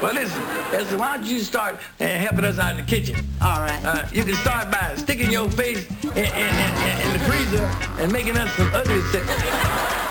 Well, listen, listen, why don't you start uh, helping us out in the kitchen? All right. Uh, you can start by sticking your face in, in, in, in the freezer and making us some ugly stuff.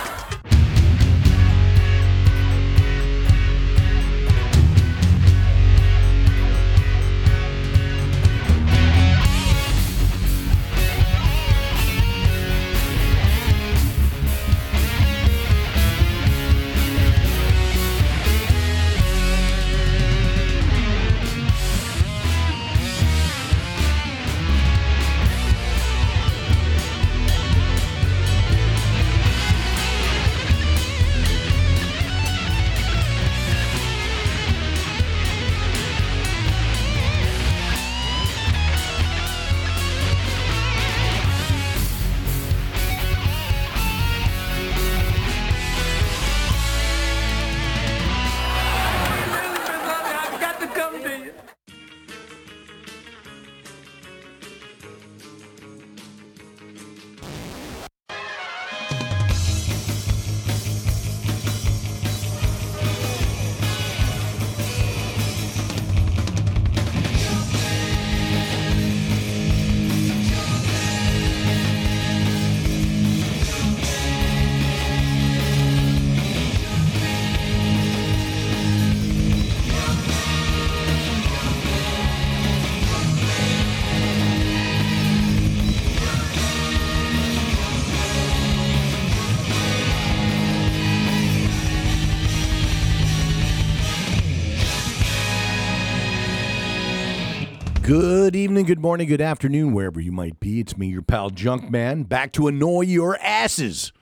Good morning, good afternoon, wherever you might be. It's me, your pal Junkman, back to annoy your asses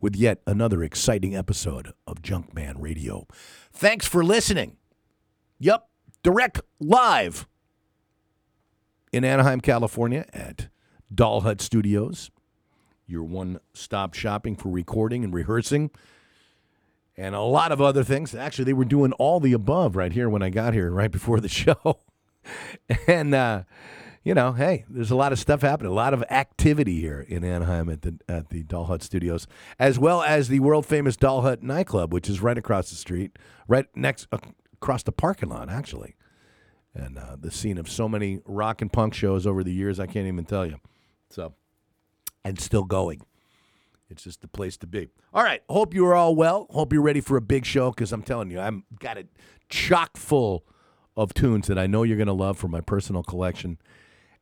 with yet another exciting episode of Junkman Radio. Thanks for listening. Yep, direct live in Anaheim, California at Doll Hut Studios, your one stop shopping for recording and rehearsing and a lot of other things. Actually, they were doing all the above right here when I got here, right before the show. and uh, you know, hey, there's a lot of stuff happening, a lot of activity here in Anaheim at the at the Doll Hut Studios, as well as the world famous Doll Hut nightclub, which is right across the street, right next uh, across the parking lot, actually. And uh, the scene of so many rock and punk shows over the years, I can't even tell you. So, and still going. It's just the place to be. All right. Hope you are all well. Hope you're ready for a big show because I'm telling you, I'm got it chock full of tunes that I know you're going to love from my personal collection.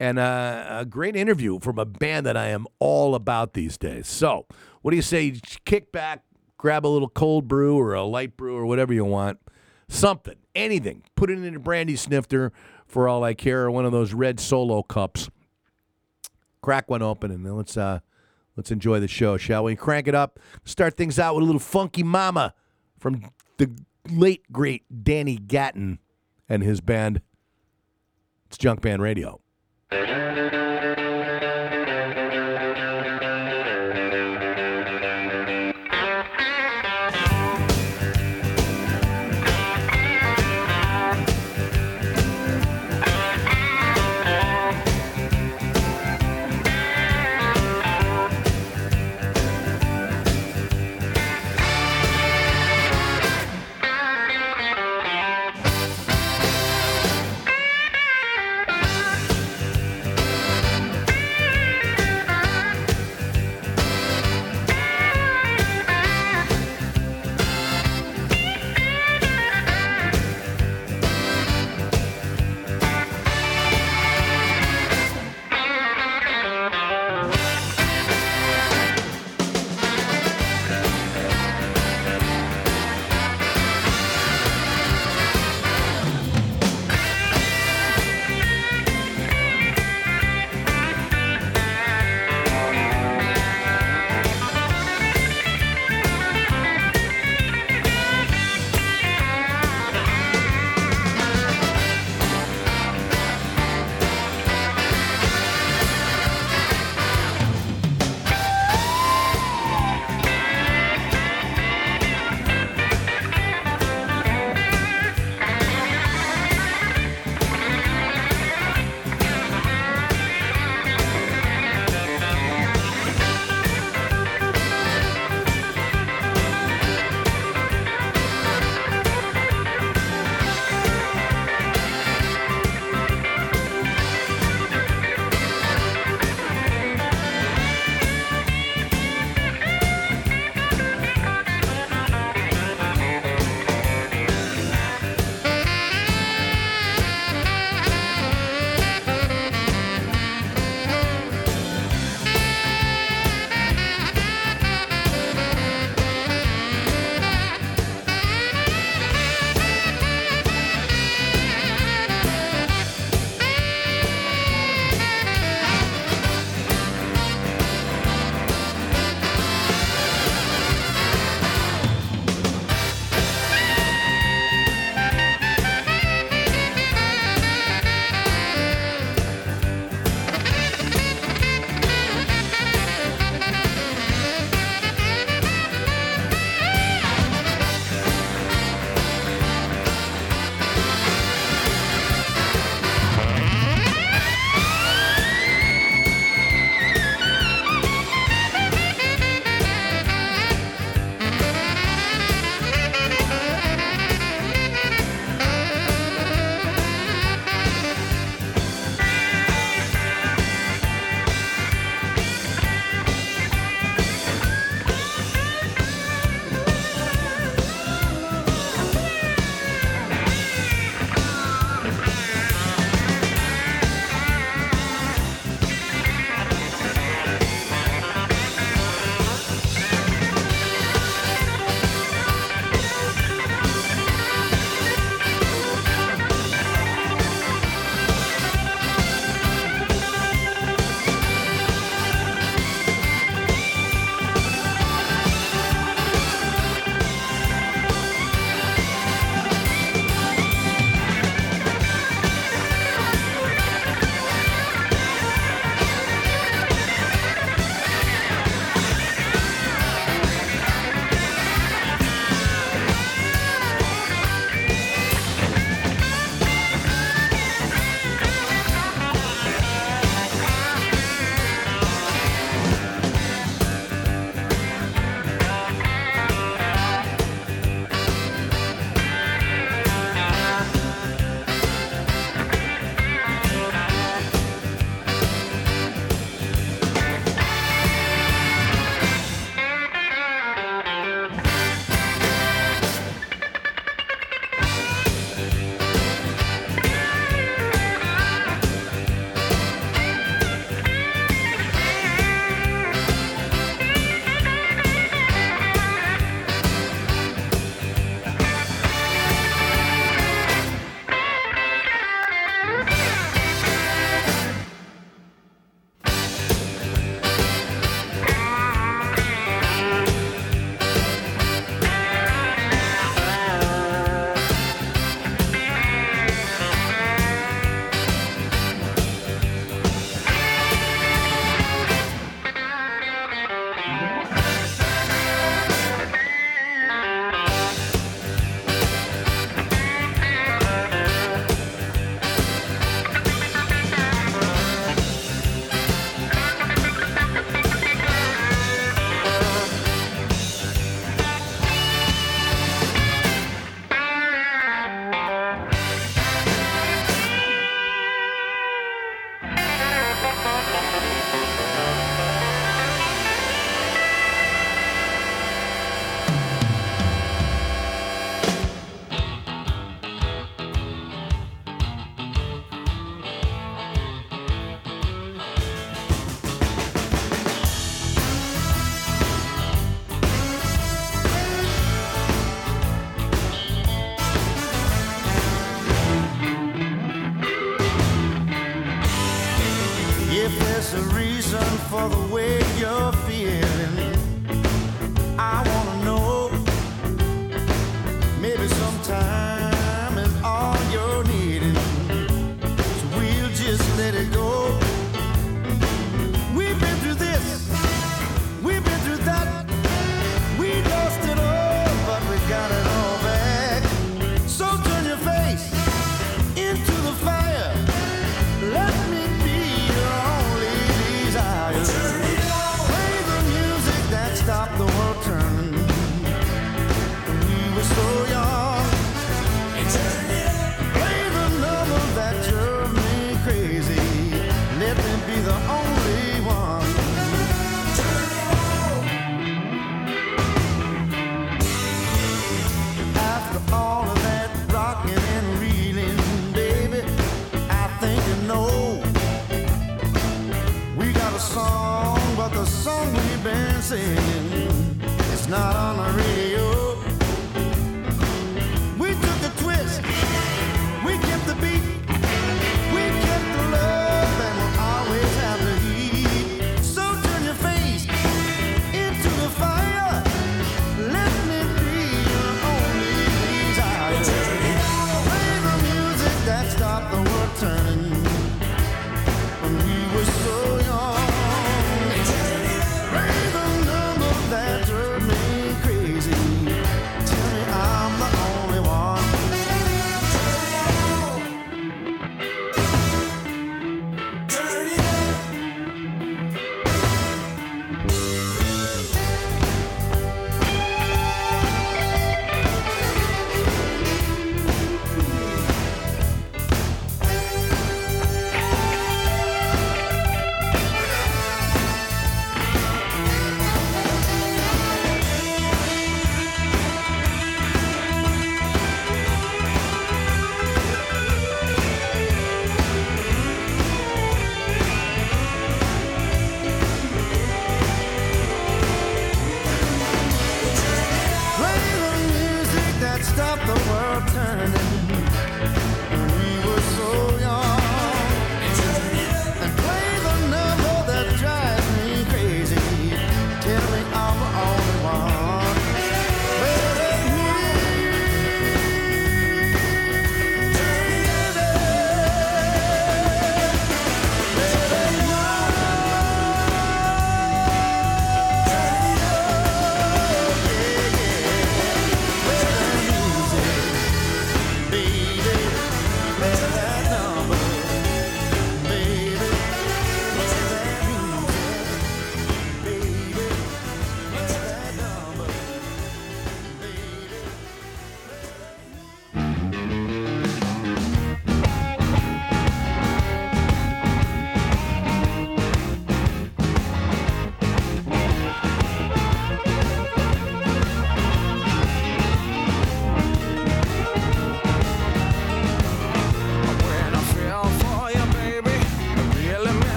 And uh, a great interview from a band that I am all about these days. So, what do you say? Kick back, grab a little cold brew or a light brew or whatever you want. Something, anything. Put it in a brandy snifter for all I care, or one of those red solo cups. Crack one open and then let's uh, let's enjoy the show, shall we? Crank it up. Start things out with a little funky mama from the late great Danny Gatton and his band. It's Junkman Radio.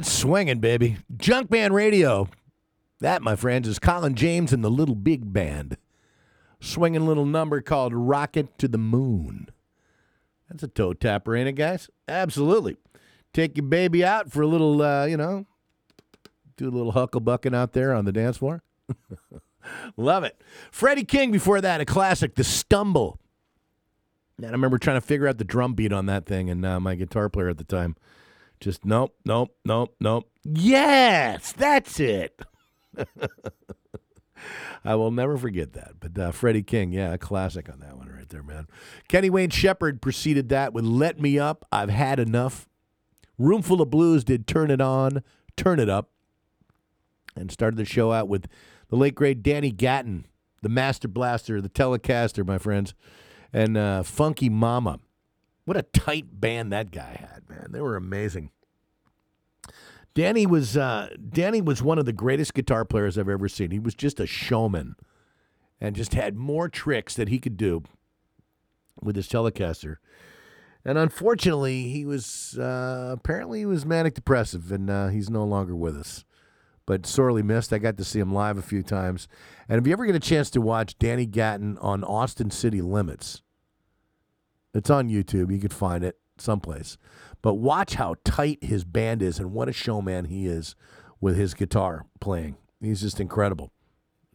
That's swinging, baby. Junkman Radio. That, my friends, is Colin James and the Little Big Band. Swinging little number called Rocket to the Moon. That's a toe tapper, ain't it, guys? Absolutely. Take your baby out for a little, uh, you know, do a little hucklebucking out there on the dance floor. Love it. Freddie King before that, a classic, The Stumble. And I remember trying to figure out the drum beat on that thing, and uh, my guitar player at the time just nope, nope, nope, nope. Yes, that's it. I will never forget that. But uh, Freddie King, yeah, a classic on that one right there, man. Kenny Wayne Shepherd preceded that with Let Me Up, I've Had Enough. Roomful of Blues did Turn It On, Turn It Up. And started the show out with the late, great Danny Gatton, the Master Blaster, the Telecaster, my friends, and uh, Funky Mama. What a tight band that guy had, man. They were amazing. Danny was uh, Danny was one of the greatest guitar players I've ever seen. He was just a showman, and just had more tricks that he could do with his Telecaster. And unfortunately, he was uh, apparently he was manic depressive, and uh, he's no longer with us. But sorely missed. I got to see him live a few times. And if you ever get a chance to watch Danny Gatton on Austin City Limits, it's on YouTube. You could find it someplace. But watch how tight his band is and what a showman he is with his guitar playing. He's just incredible.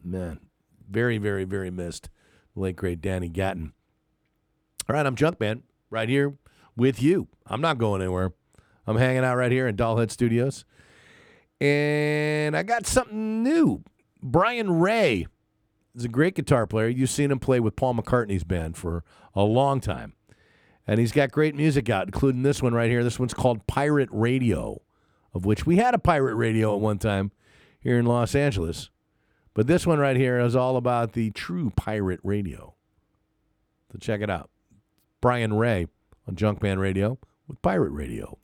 Man, very, very, very missed. Late, great Danny Gatton. All right, I'm Junkman right here with you. I'm not going anywhere. I'm hanging out right here in Doll Hut Studios. And I got something new. Brian Ray is a great guitar player. You've seen him play with Paul McCartney's band for a long time. And he's got great music out, including this one right here. This one's called Pirate Radio, of which we had a pirate radio at one time here in Los Angeles. But this one right here is all about the true pirate radio. So check it out. Brian Ray on Junkman Radio with Pirate Radio.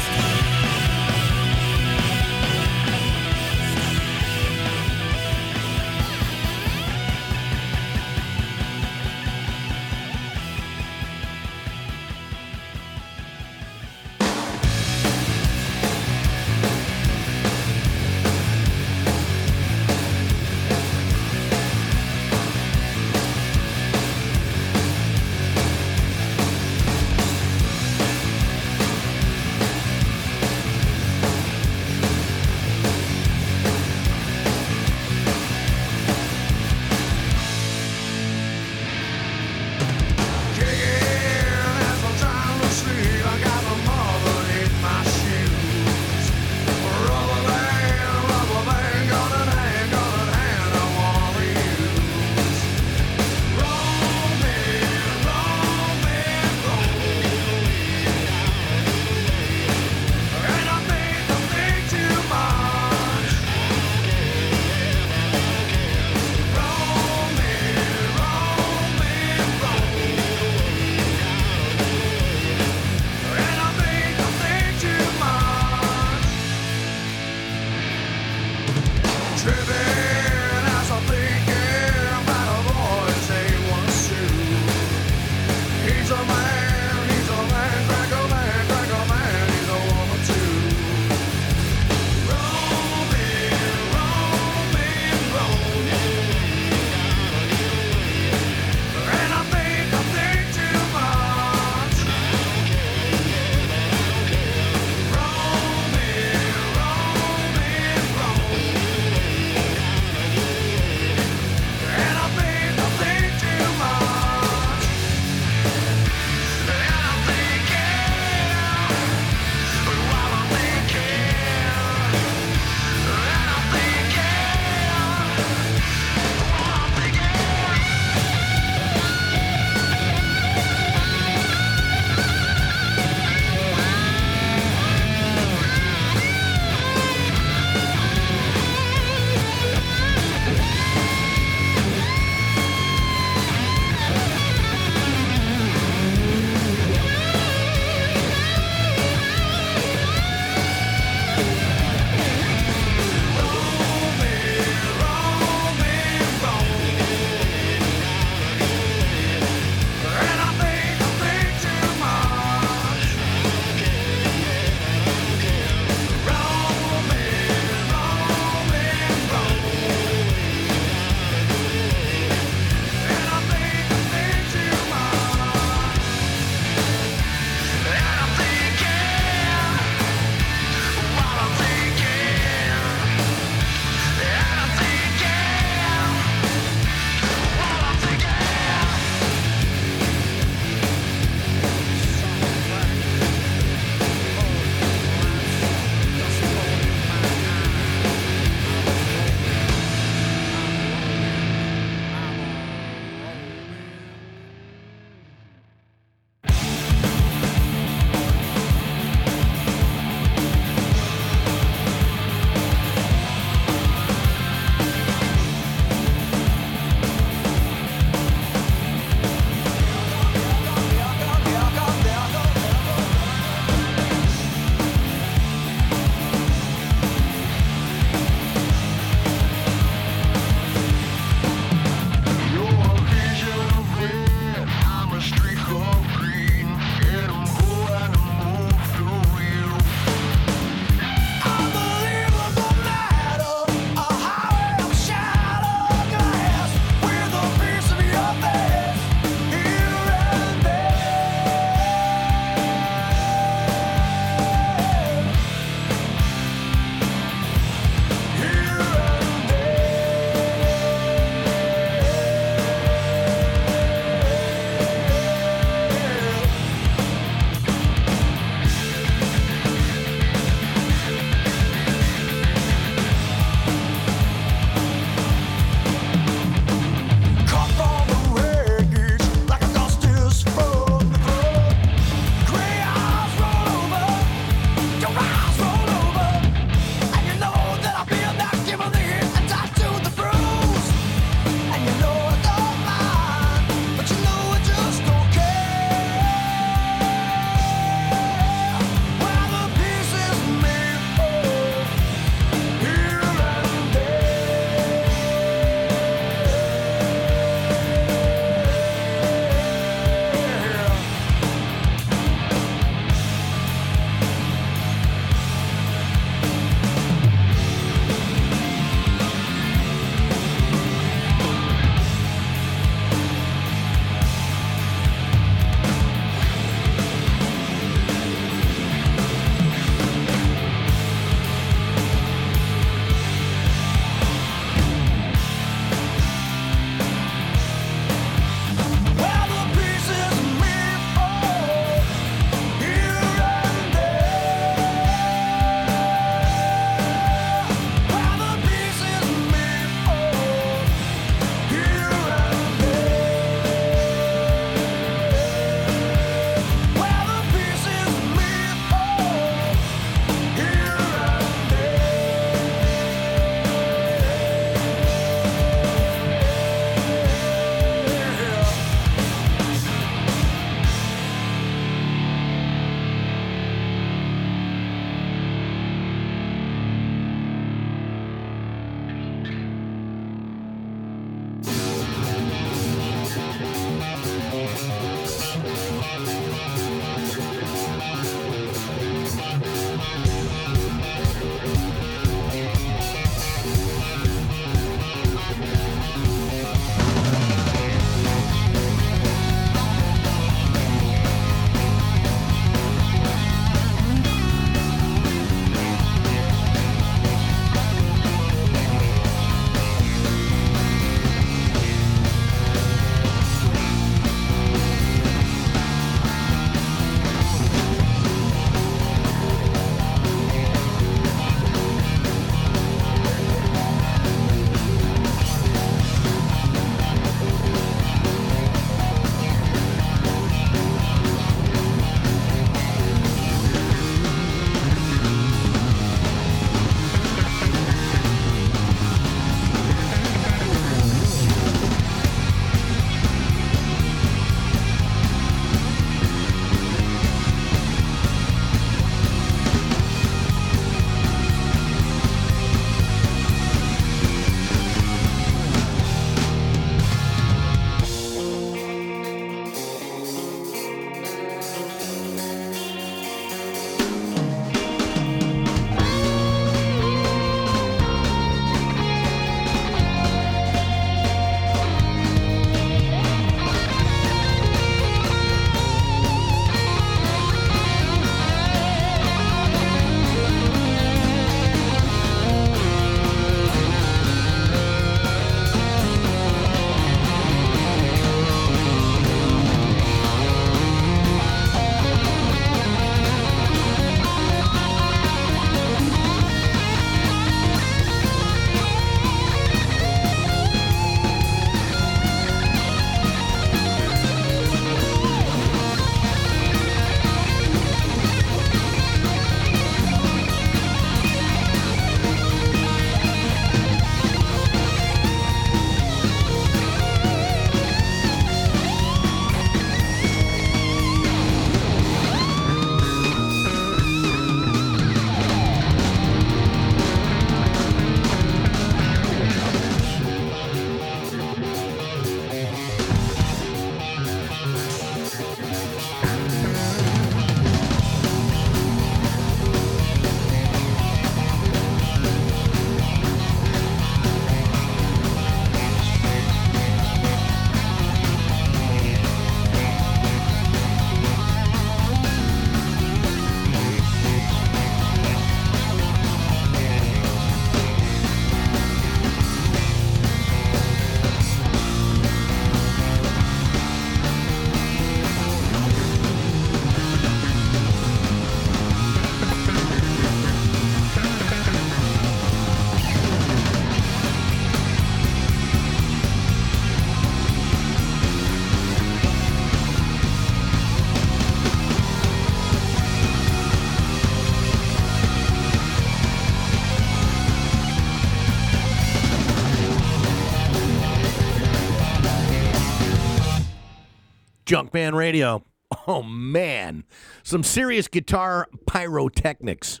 Junkman Radio. Oh man, some serious guitar pyrotechnics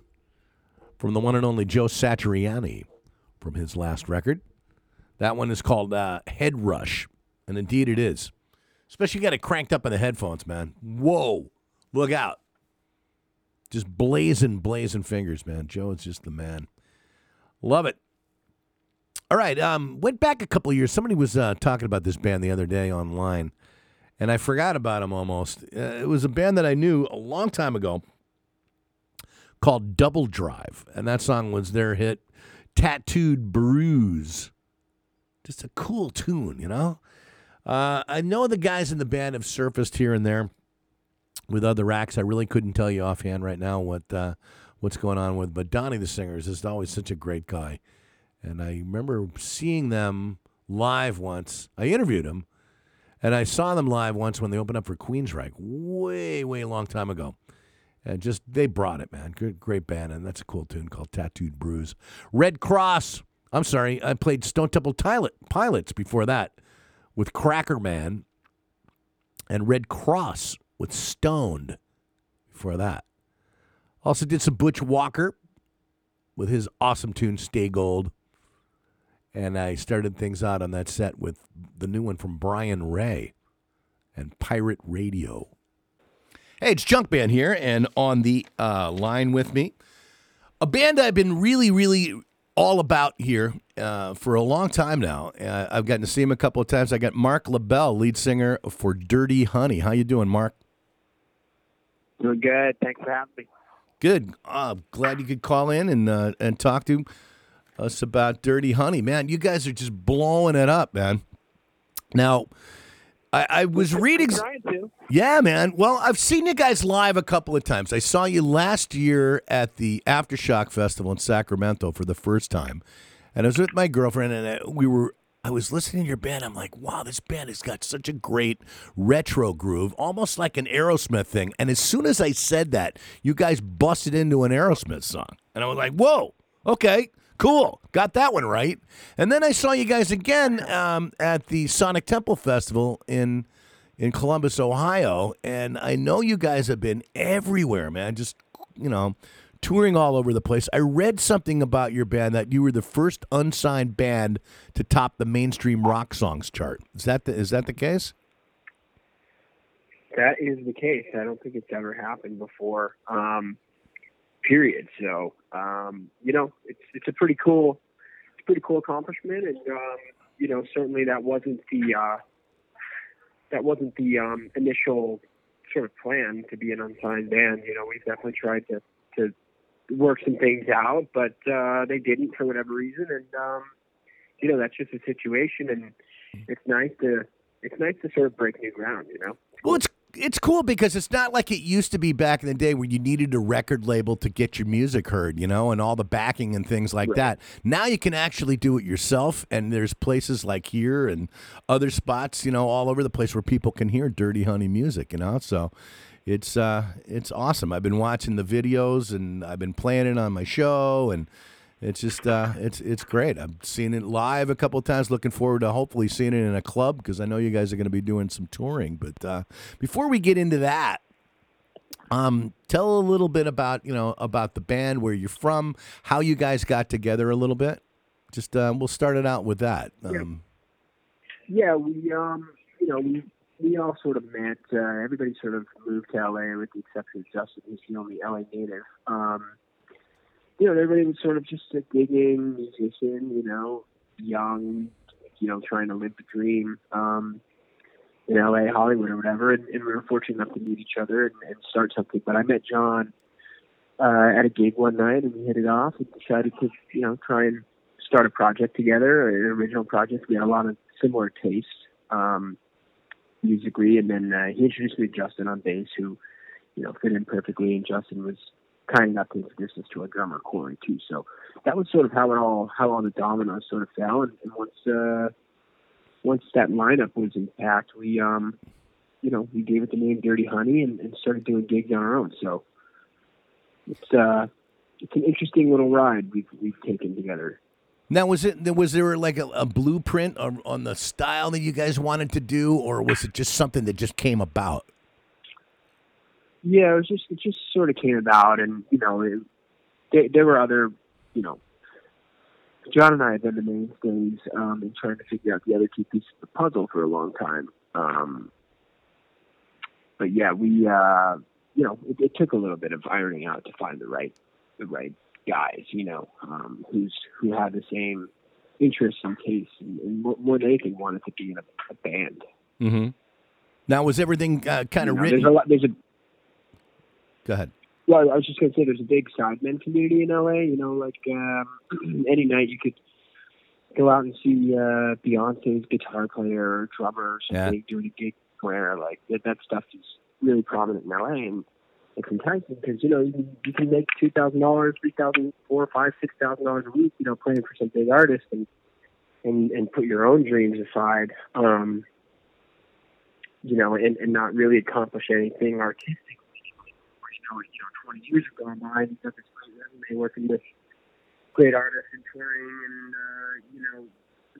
from the one and only Joe Satriani from his last record. That one is called uh, Headrush, and indeed it is. Especially you got it cranked up in the headphones, man. Whoa, look out! Just blazing, blazing fingers, man. Joe is just the man. Love it. All right, um, went back a couple years. Somebody was uh, talking about this band the other day online, and I forgot about them almost. Uh, it was a band that I knew a long time ago called Doubledrive, and that song was their hit, Tattooed Bruise. Just a cool tune, you know? Uh, I know the guys in the band have surfaced here and there with other acts. I really couldn't tell you offhand right now what uh, what's going on with, but Donnie the singer is just always such a great guy. And I remember seeing them live once. I interviewed him, and I saw them live once when they opened up for Queensryche, way, way long time ago. And just they brought it, man. Good, great band, and that's a cool tune called "Tattooed Bruise." Redd Kross. I'm sorry, I played Stone Temple Pilot, Pilots before that with Crackerman, and Redd Kross with Stoned before that. Also did some Butch Walker with his awesome tune "Stay Gold." And I started things out on that set with the new one from Brian Ray and Pirate Radio. Hey, it's Junkman here, and on the uh, line with me, a band I've been really, really all about here uh, for a long time now. Uh, I've gotten to see him a couple of times. I got Marc Labelle, lead singer for Dirty Honey. How you doing, Marc? Doing good. Thanks for having me. Good. Uh, glad you could call in and uh, and talk to us about Dirty Honey, man. You guys are just blowing it up, man. Now, I, I was reading. Yeah, man. Well, I've seen you guys live a couple of times. I saw you last year at the Aftershock Festival in Sacramento for the first time, and I was with my girlfriend, and uh, we were. I was listening to your band. I'm like, wow, this band has got such a great retro groove, almost like an Aerosmith thing. And as soon as I said that, you guys busted into an Aerosmith song, and I was like, whoa, okay. Cool. Got that one right. And then I saw you guys again um, at the Sonic Temple Festival in in Columbus, Ohio, and I know you guys have been everywhere, man. Just you know, touring all over the place. I read something about your band that you were the first unsigned band to top the mainstream rock songs chart. Is that the, is that the case? That is the case. I don't think it's ever happened before. Um, period. So, um, you know, it's it's a pretty cool, it's pretty cool accomplishment, and um, you know, certainly that wasn't the uh, that wasn't the um, initial sort of plan to be an unsigned band. You know, we've definitely tried to to work some things out, but uh, they didn't for whatever reason, and um, you know, that's just a situation, and it's nice to it's nice to sort of break new ground. You know. Well, it's it's cool because it's not like it used to be back in the day where you needed a record label to get your music heard, you know, and all the backing and things like Right. that. Now you can actually do it yourself, and there's places like here and other spots, you know, all over the place where people can hear Dirty Honey music, you know. So it's uh, it's awesome. I've been watching the videos and I've been playing it on my show, and it's just uh, it's it's great. I've seen it live a couple of times. Looking forward to hopefully seeing it in a club because I know you guys are going to be doing some touring. But uh, before we get into that, um, tell a little bit about you know about the band, where you're from, how you guys got together a little bit. Just uh, we'll start it out with that. Um, Yeah, we um, you know, we we all sort of met. Uh, everybody sort of moved to LA, with the exception of Justin, who's the only LA native. Um, you know, everybody was sort of just a gigging musician. You know, young, you know, trying to live the dream. Um, in LA, Hollywood, or whatever, and, and we were fortunate enough to meet each other and, and start something. But I met John uh, at a gig one night, and we hit it off and decided to, you know, try and start a project together, an original project. We had a lot of similar tastes um, musically, and then uh, he introduced me to Justin on bass, who, you know, fit in perfectly, and Justin was kind enough to introduce us to a drummer, Corey, too. So that was sort of how it all, how all the dominoes sort of fell, and, and once, uh, once that lineup was intact, we, um, you know, we gave it the name Dirty Honey and, and started doing gigs on our own. So it's, uh, it's an interesting little ride we've, we've taken together. Now, was it was there like a, a blueprint on, on the style that you guys wanted to do, or was it just something that just came about? Yeah, it was just it just sort of came about, and you know, it, there, there were other, you know, John and I had been the mainstays um, in trying to figure out the other two pieces of the puzzle for a long time. Um, but yeah, we, uh, you know, it, it took a little bit of ironing out to find the right, the right guys, you know, um, who's who had the same interests and tastes, and, and more, more than anything, wanted to be in a, a band. Mm-hmm. Now, was everything uh, kind You of know, written? There's a lot. There's a Go ahead. Well, I was just gonna say there's a big sidemen community in LA. You know, like um, any night you could go out and see uh, Beyonce's guitar player or drummer or Yeah. something doing a gig somewhere. Like that, that stuff is really prominent in LA, and it's enticing because you know you can, you can make two thousand dollars, three thousand, four, five, six thousand dollars a week. You know, playing for some big artist and and and put your own dreams aside. Um, you know, and, and not really accomplish anything artistic know, you know, 20 years ago, mine, you've got this great resume working with great artists and touring, and uh, you know,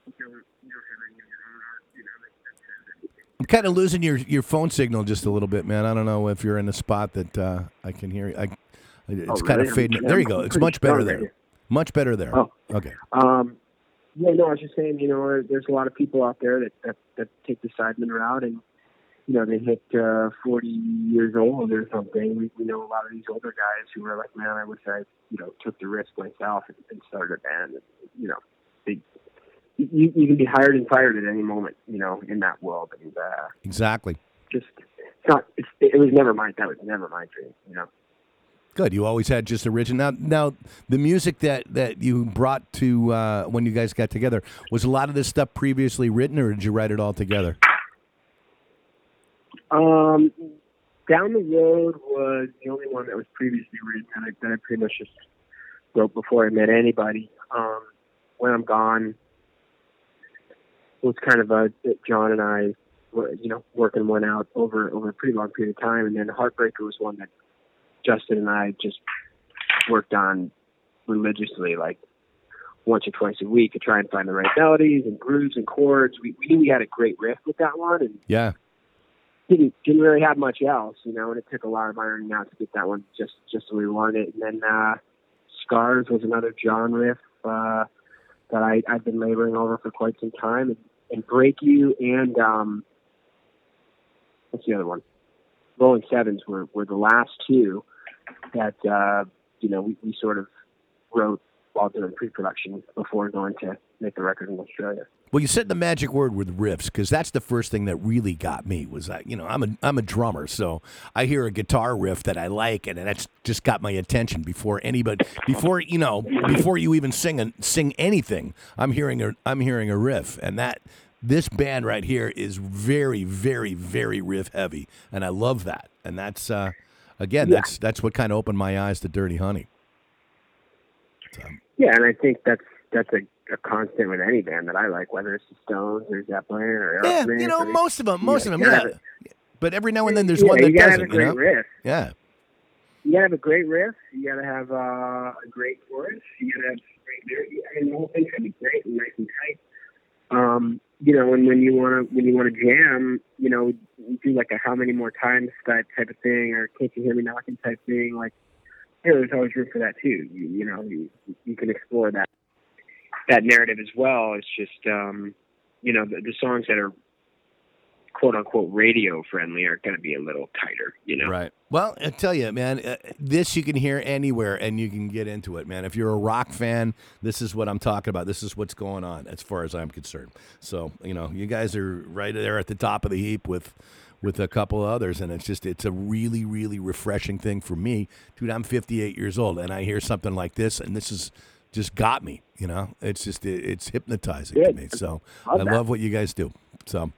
you don't, you don't have any of your own art, you know, that, I'm kind of losing your, your phone signal just a little bit, man. I don't know if you're in a spot that uh, I can hear you. I, it's Oh, kind really? of fading. I'm- There you go. It's much better strong right there. Much better there. Oh. Okay. Um, yeah, no, I was just saying, you know, there's a lot of people out there that that, that take the Sidemen route, and you know, they hit uh, 40 years old or something. We, we know a lot of these older guys who are like, man, I wish I, you know, took the risk myself and, and started a band. And, you know, they, you, you can be hired and fired at any moment, you know, in that world, and uh, Exactly. just it's not. It's, it was never my. That was never my dream, you know. Good. You always had just original. Now, now the music that, that you brought to uh, when you guys got together was a lot of this stuff previously written, or did you write it all together? Um, down the road was the only one that was previously written that I, that I pretty much just wrote before I met anybody. Um, when I'm gone it was kind of a John and I, were, you know, working one out over over a pretty long period of time, and then Heartbreaker was one that Justin and I just worked on religiously, like once or twice a week to try and find the right melodies and grooves and chords. We, we knew we had a great riff with that one, and Yeah. Didn't didn't really have much else, you know, and it took a lot of ironing out to get that one just just the way we wanted it. And then uh Scars was another John riff uh that I, I've been laboring over for quite some time and, and Break You and um what's the other one? Rolling Sevens were, were the last two that uh you know, we, we sort of wrote while doing pre production before going to make the record in Australia. Well, you said the magic word with riffs because that's the first thing that really got me. Was that you know, I'm a I'm a drummer, so I hear a guitar riff that I like, and that's just got my attention before anybody, before you know, before you even sing a, sing anything. I'm hearing a I'm hearing a riff, and that this band right here is very very very riff heavy, and I love that. And that's uh, again, Yeah. that's that's what kind of opened my eyes to Dirty Honey. So, Yeah, and I think that's that's a, a constant with any band that I like, whether it's the Stones or Zeppelin or yeah, Aerosmith you know, or- most of them, most Yeah, of them, yeah. gotta But every now and then there's yeah, one that you gotta doesn't. have a great you know? riff. Yeah. You gotta have a great riff. You gotta have uh, a great chorus. You gotta have great lyrics. I mean, the whole thing's gotta be great and nice and tight. Um, you know, and when you wanna when you wanna jam, you know, you do like a how many more times type type of thing, or can't you hear me knocking type thing. Like, you know, there's always room for that too. You, you know, you, you can explore that that narrative as well. It's just, um, you know, the, the songs that are quote unquote radio friendly are going to be a little tighter. You know, Right. Well, I tell you, man, uh, this you can hear anywhere and you can get into it, man. If you're a rock fan, this is what I'm talking about. This is what's going on as far as I'm concerned. So, you know, you guys are right there at the top of the heap with with a couple others and it's just it's a really really refreshing thing for me. Dude, I'm 58 years old and I hear something like this and this is just got me, you know. It's just it, it's hypnotizing to me. So, Love I love what you guys do. So,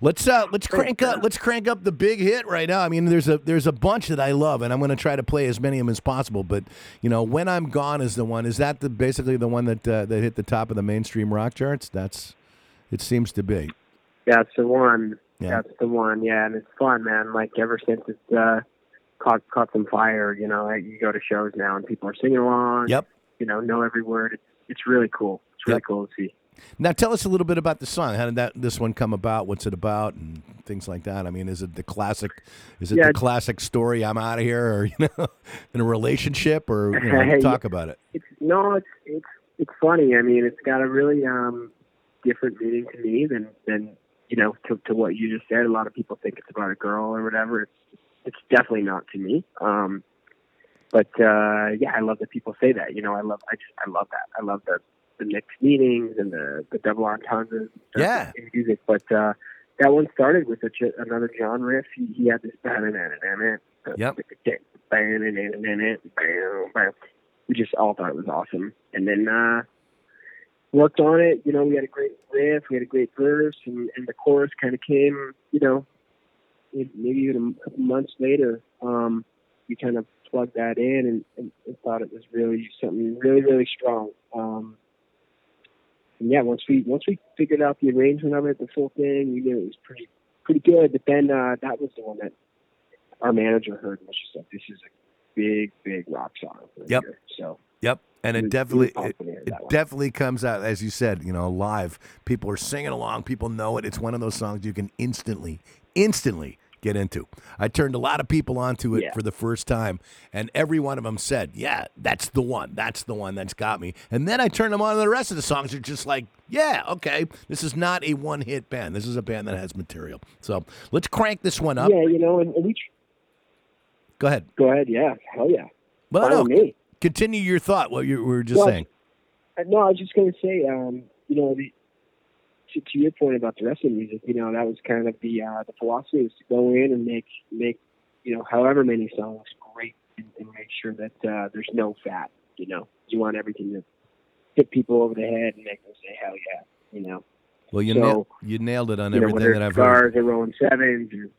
let's uh let's crank up let's crank up the big hit right now. I mean, there's a there's a bunch that I love, and I'm going to try to play as many of them as possible. But you know, when I'm gone is the one. Is that the basically the one that uh, that hit the top of the mainstream rock charts? That's it seems to be. That's the one. Yeah. That's the one. Yeah, and it's fun, man. Like ever since it's uh, caught caught some fire, you know, like, you go to shows now and people are singing along. Yep. You know, know every word. It's it's really cool. It's really Yep. cool to see. Now, tell us a little bit about the song. How did that this one come about? What's it about, and things like that? I mean, is it the classic? Is it Yeah. the classic story? I'm out of here, or you know, in a relationship, or you know, talk about it. It's no, it's it's it's funny. I mean, it's got a really um different meaning to me than than you know to, to what you just said. A lot of people think it's about a girl or whatever. It's it's definitely not to me. Um, but uh, yeah, I love that people say that. You know, I love I just I love that. I love the the mixed meanings and the the double entendres Yeah. in music. But uh, that one started with a, another John riff. He, he had this bam and bam Yep. we just all thought it was awesome. And then uh worked on it, you know, we had a great riff, we had a great verse and, and the chorus kinda came, you know, maybe even a couple months later. Um we kind of plugged that in and, and, and thought it was really something really, really strong. Um and yeah, once we once we figured out the arrangement of it, the full thing, we knew it was pretty pretty good. But then uh that was the one that our manager heard and was just like, This is a big, big rock song for Yep. So Yep, and we- it definitely it, pumped when we heard it definitely comes out as you said. You know, live. People are singing along. People know it. It's one of those songs you can instantly, instantly get into. I turned a lot of people onto it Yeah. for the first time, and every one of them said, "Yeah, that's the one. That's the one that's got me." And then I turned them on to the rest of the songs. Are just like, "Yeah, okay, this is not a one-hit band. This is a band that has material." So let's crank this one up. yeah, you know, and, and we Go ahead. go ahead, yeah, hell yeah. Well, no, me. continue your thought. What you were just Well, saying. Uh, No, I was just going to say, um, you know, the, to, to your point about the rest of the music, you know, that was kind of the uh, the philosophy was to go in and make make you know however many songs great and, and make sure that uh, there's no fat. You know, you want everything to hit people over the head and make them say hell yeah. You know, Well, you so, nailed you nailed it on you know everything that I've heard. Scars or Rolling Sevens or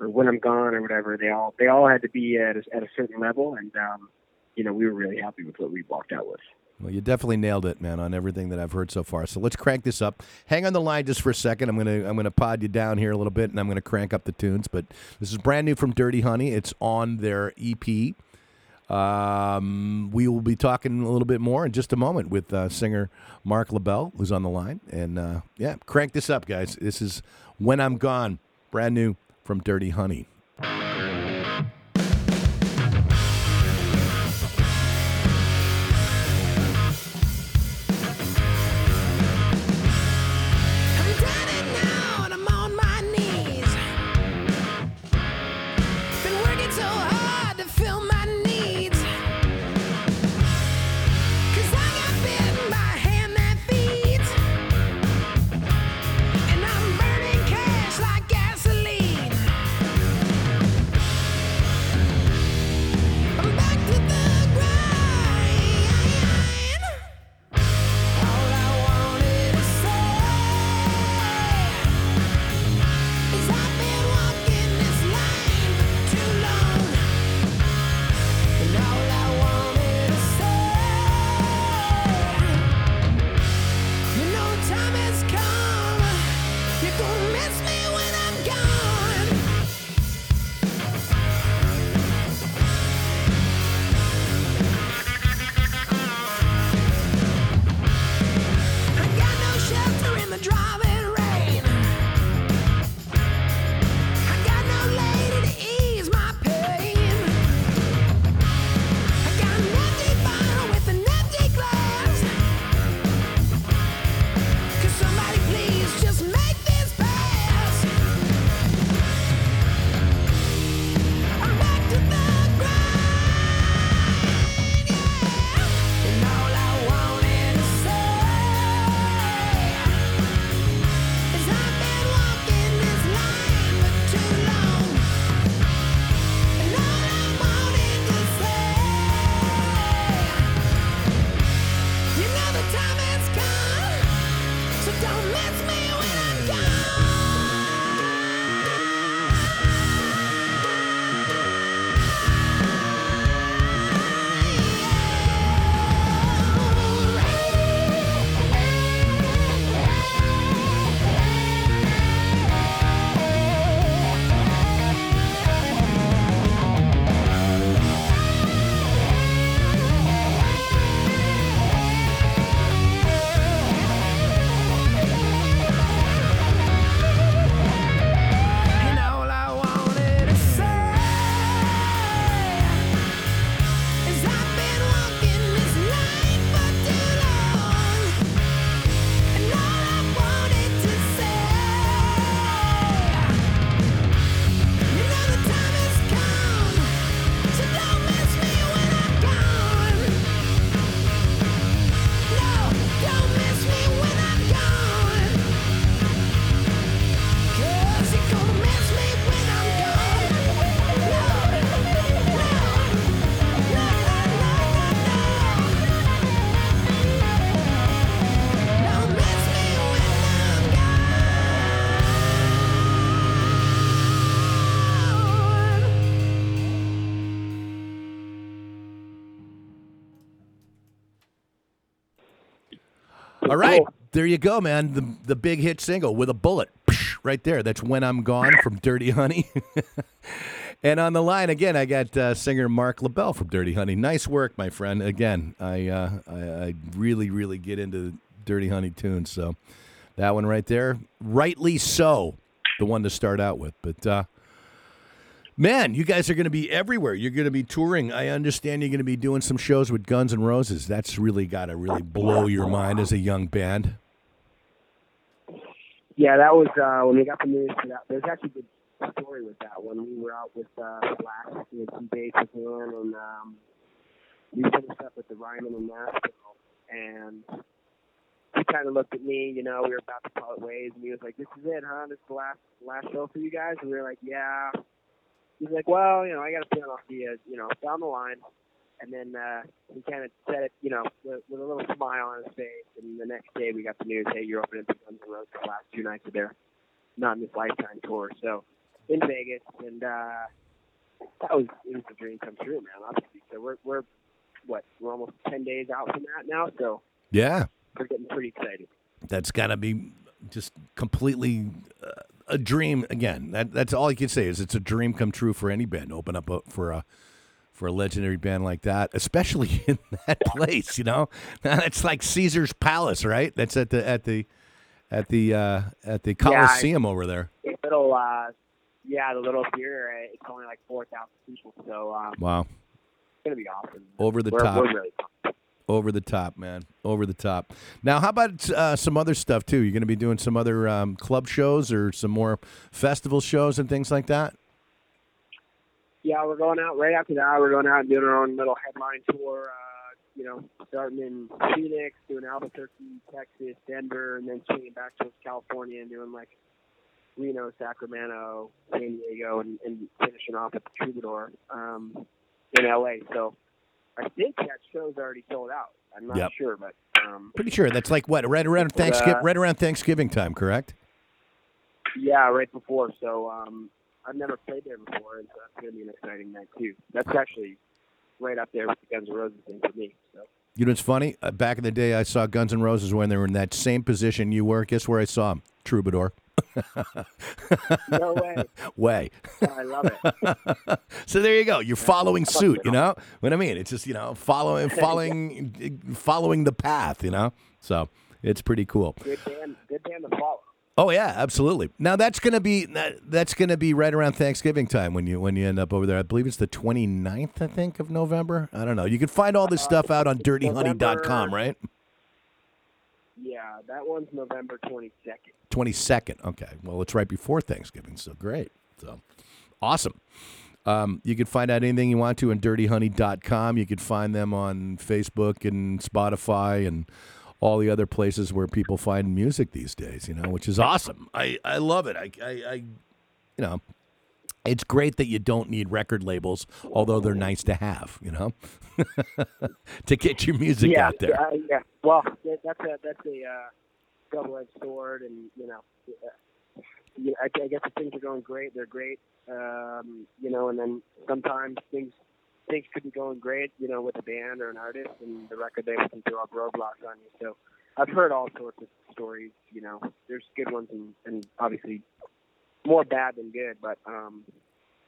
or When I'm Gone or whatever, they all they all had to be at a, at a certain level, and um, you know we were really happy with what we walked out with. Well, you definitely nailed it, man, on everything that I've heard so far. So let's crank this up. Hang on the line just for a second. I'm gonna I'm gonna pod you down here a little bit, and I'm gonna crank up the tunes. But this is brand new from Dirty Honey. It's on their EP. Um, we will be talking a little bit more in just a moment with uh, singer Marc Labelle, who's on the line. And uh, yeah, crank this up, guys. This is When I'm Gone, brand new from Dirty Honey. All right, Cool. there you go, man. The the big hit single with a bullet, Psh, right there. That's when I'm gone from Dirty Honey. and on the line again, I got uh, singer Marc Labelle from Dirty Honey. Nice work, my friend. Again, I, uh, I I really really get into Dirty Honey tunes. So that one right there, rightly so, the one to start out with. But uh, man, you guys are going to be everywhere. You're going to be touring. I understand you're going to be doing some shows with Guns N' Roses. That's really got to really blow your mind as a young band. Yeah, that was uh, when we got the news for that. There's actually a good story with that one. We were out with uh, Black and some dates with him, and um, we finished up with the Ryman in Nashville, and he kind of looked at me. You know, we were about to call it ways, and he was like, "This is it, huh? This is the last last show for you guys." And we were like, "Yeah." He's like, "Well, you know, I got to turn off the, uh, you know, down the line." And then uh, he kind of said it, you know, with, with a little smile on his face. And the next day we got the news, hey, you're opening for Guns N' Roses the last two nights of their Not in This Lifetime tour. So in Vegas, and uh, that was it was a dream come true, man. Obviously, so we're we're what we're almost ten days out from that now, so Yeah, we're getting pretty excited. that's got to be just completely uh, a dream again. That that's all you can say is it's a dream come true for any band. to Open up a, for a for a legendary band like that, especially in that place. You know, it's like Caesar's Palace, right? That's at the at the at the uh, at the Yeah, Coliseum over there. Little, uh, yeah, the little theater. uh, It's only like four thousand people, so um, it's Wow, gonna be awesome. over the we're, top. We're really. Over the top, man. Over the top. Now, how about uh, some other stuff too? You're going to be doing some other um, club shows or some more festival shows and things like that. Yeah, we're going out right after that. We're going out and doing our own little headline tour. Uh, you know, starting in Phoenix, doing Albuquerque, Texas, Denver, and then swinging back to California and doing like Reno, Sacramento, San Diego, and, and finishing off at the Troubadour um, in LA. So I think that show's already sold out. I'm not Yep. sure, but um, Pretty sure that's like what right around Thanksgiving, right around Thanksgiving time, correct? yeah, right before. So um, I've never played there before, and so that's going to be an exciting night too. That's actually right up there with the Guns N' Roses thing for me. So. You know, it's funny. Uh, back in the day, I saw Guns N' Roses when they were in that same position you were. Guess where I saw them? Troubadour. No way. Way. I love it. So there you go. You're following suit. You know what I mean? It's just you know following, following, following the path. You know. So it's pretty cool. Good band, good band to follow. Oh yeah, absolutely. Now that's gonna be that, that's gonna be right around Thanksgiving time when you when you end up over there. I believe it's the 29th, I think, of November. I don't know. You can find all this stuff out on dirtyhoney.com, right? Yeah, that one's November 22nd. 22nd. Okay. Well, it's right before Thanksgiving, so great. So awesome. Um, you can find out anything you want to on dirtyhoney.com. You can find them on Facebook and Spotify and all the other places where people find music these days, you know, which is awesome. I, I love it. I, I, I, you know, it's great that you don't need record labels, although they're nice to have, you know, to get your music yeah, out there. Yeah, yeah. Well, that's a that's a uh, double-edged sword, and you know, uh, you I, I guess if things are going great, they're great. Um, you know, and then sometimes things things could be going great, you know, with a band or an artist, and the record label can throw up roadblocks on you. So I've heard all sorts of stories. You know, there's good ones and, and obviously more bad than good, but um,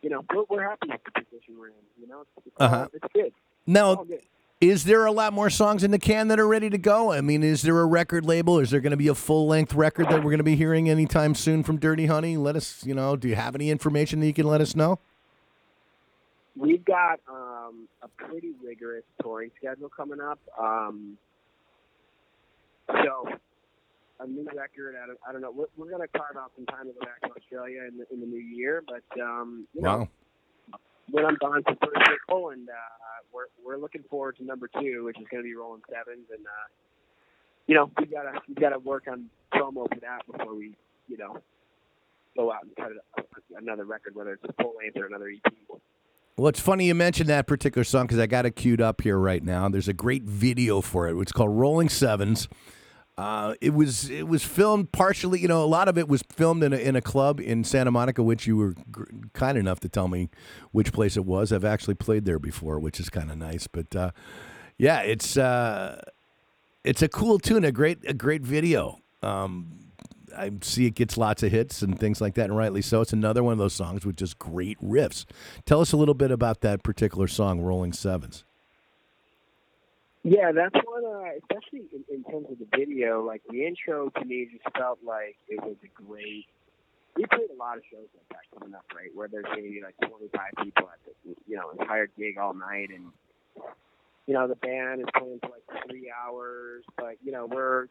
you know, we're, we're happy with the position we're in. You know, it's, it's, Uh-huh. it's good. Now, All good. Is there a lot more songs in the can that are ready to go? I mean, is there a record label? Is there going to be a full length record that we're going to be hearing anytime soon from Dirty Honey? Let us, you know, do you have any information that you can let us know? We've got um, a pretty rigorous touring schedule coming up. Um, so a new record. I don't, I don't know. We're, we're going to carve out some time to go back to Australia in the, in the new year, but um, you know, Wow. when I'm gone for first circle, and uh, we're we're looking forward to number two, which is going to be Rolling Sevens, and uh, you know we gotta we gotta work on promo for that before we you know go out and cut it, another record, whether it's a full length or another EP. Well, it's funny you mentioned that particular song because I got it queued up here right now. There's a great video for it. It's called Rolling Sevens. Uh, it was it was filmed partially, you know, a lot of it was filmed in a, in a club in Santa Monica, which you were gr- kind enough to tell me which place it was. I've actually played there before, which is kind of nice. But uh, yeah, it's uh, it's a cool tune, a great a great video. Um, I see it gets lots of hits and things like that, and rightly so. It's another one of those songs with just great riffs. Tell us a little bit about that particular song, "Rolling Sevens. Yeah, that's one. Uh, especially in, in terms of the video, like the intro to me just felt like it was a great. We played a lot of shows like that coming up, right? Where there's maybe like 25 people at the you know entire gig all night, and you know the band is playing for like three hours, but you know we're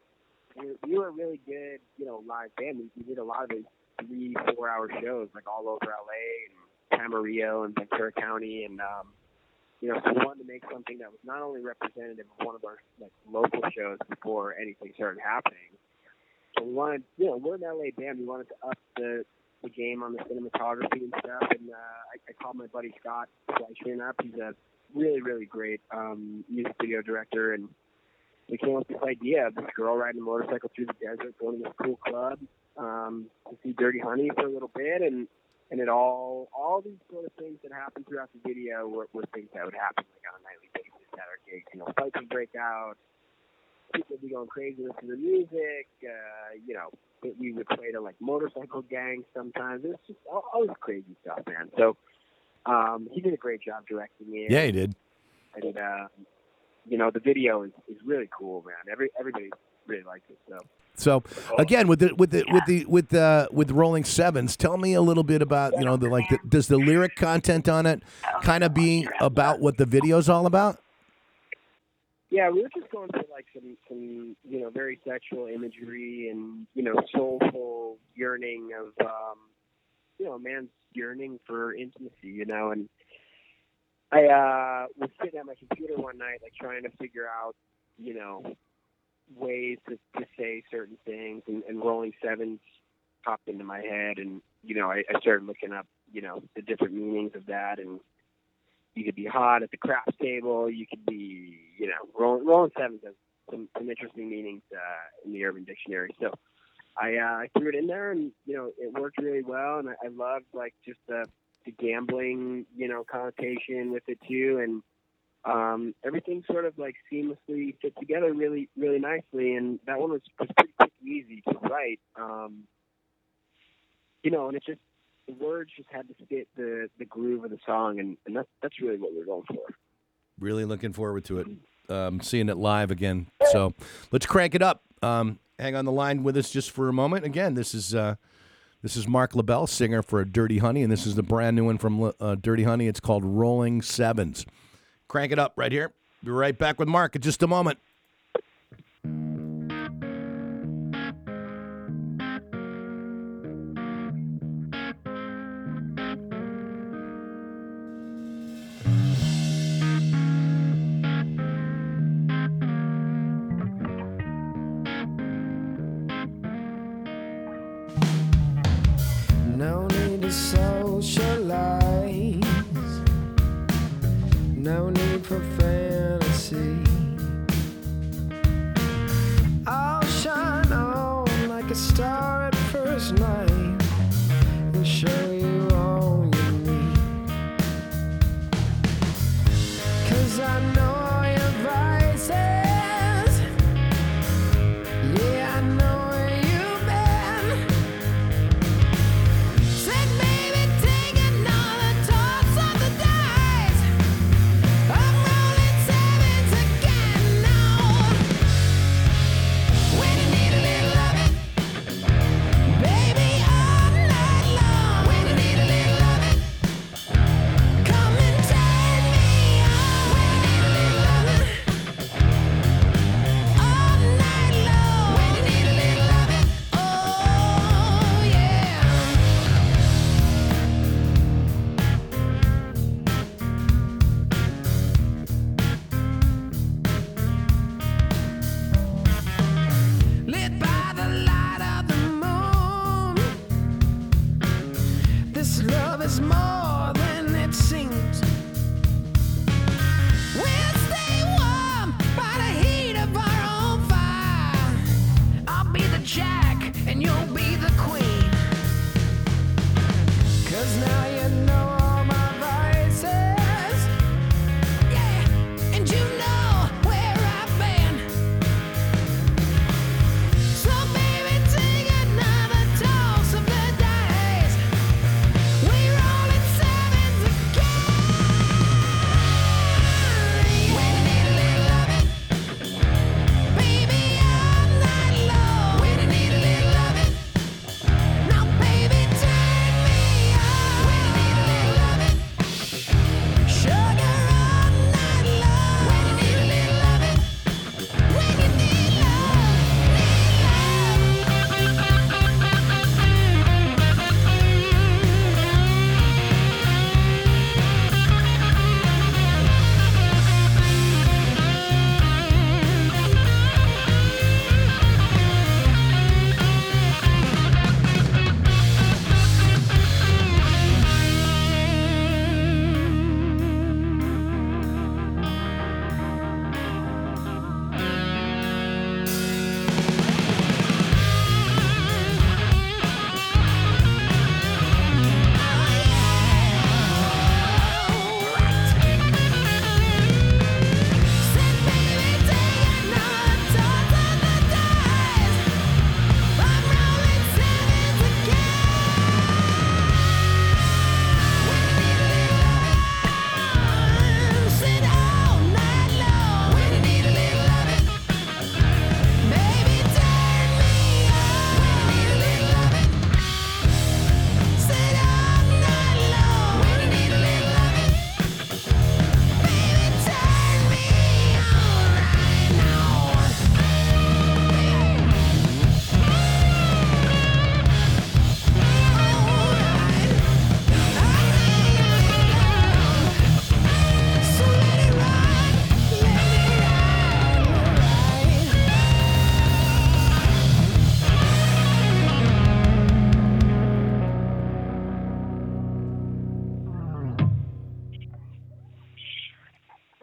we we were really good you know live band. We, we did a lot of these three four hour shows like all over LA and Camarillo and Ventura County, and um, you know, so we wanted to make something that was not only representative of one of our like local shows before anything started happening. So we wanted, you know, we're an LA band. We wanted to up the the game on the cinematography and stuff. And uh, I, I called my buddy Scott Fleischman up. He's a really, really great um, music video director, and we came up with this idea of this girl riding a motorcycle through the desert, going to this cool club um, to see Dirty Honey for a little bit, and and it all all these sort of things that happened throughout the video were, were things that would happen like on a nightly basis at our gigs. You know, fights would break out, people would be going crazy listening to music. Uh, you know, we would play to like motorcycle gangs sometimes. It's just all, all this crazy stuff, man. So um, he did a great job directing it. Yeah, he did. and uh, you know the video is, is really cool, man. Every everybody really likes it. So. So again, with the with the with the with the with Rolling Sevens, tell me a little bit about you know the like the, does the lyric content on it kind of be about what the video's all about? Yeah, we were just going for like some, some, you know, very sexual imagery and you know, soulful yearning of, um, you know, a man's yearning for intimacy, you know. And I uh, was sitting at my computer one night, like trying to figure out, you know, ways to, to say certain things, and, and Rolling Sevens popped into my head, and you know, I, I started looking up, you know, the different meanings of that, and you could be hot at the craps table. You could be, you know, Rolling, Rolling Sevens has some, some interesting meanings uh, in the Urban Dictionary. So I, uh, threw it in there, and you know, it worked really well. And I, I loved like just the, the gambling, you know, connotation with it too, and um, everything sort of like seamlessly fit together really, really nicely. And that one was, was pretty quick easy to write. Um, you know, and it just the words just had to fit the the groove of the song, and, and that's that's really what we're going for. Really looking forward to it. Um, seeing it live again. So let's crank it up. Um, hang on the line with us just for a moment. Again, this is uh, this is Marc Labelle, singer for Dirty Honey, and this is the brand new one from uh, Dirty Honey. It's called Rolling Sevens. Crank it up right here. Be right back with Marc in just a moment.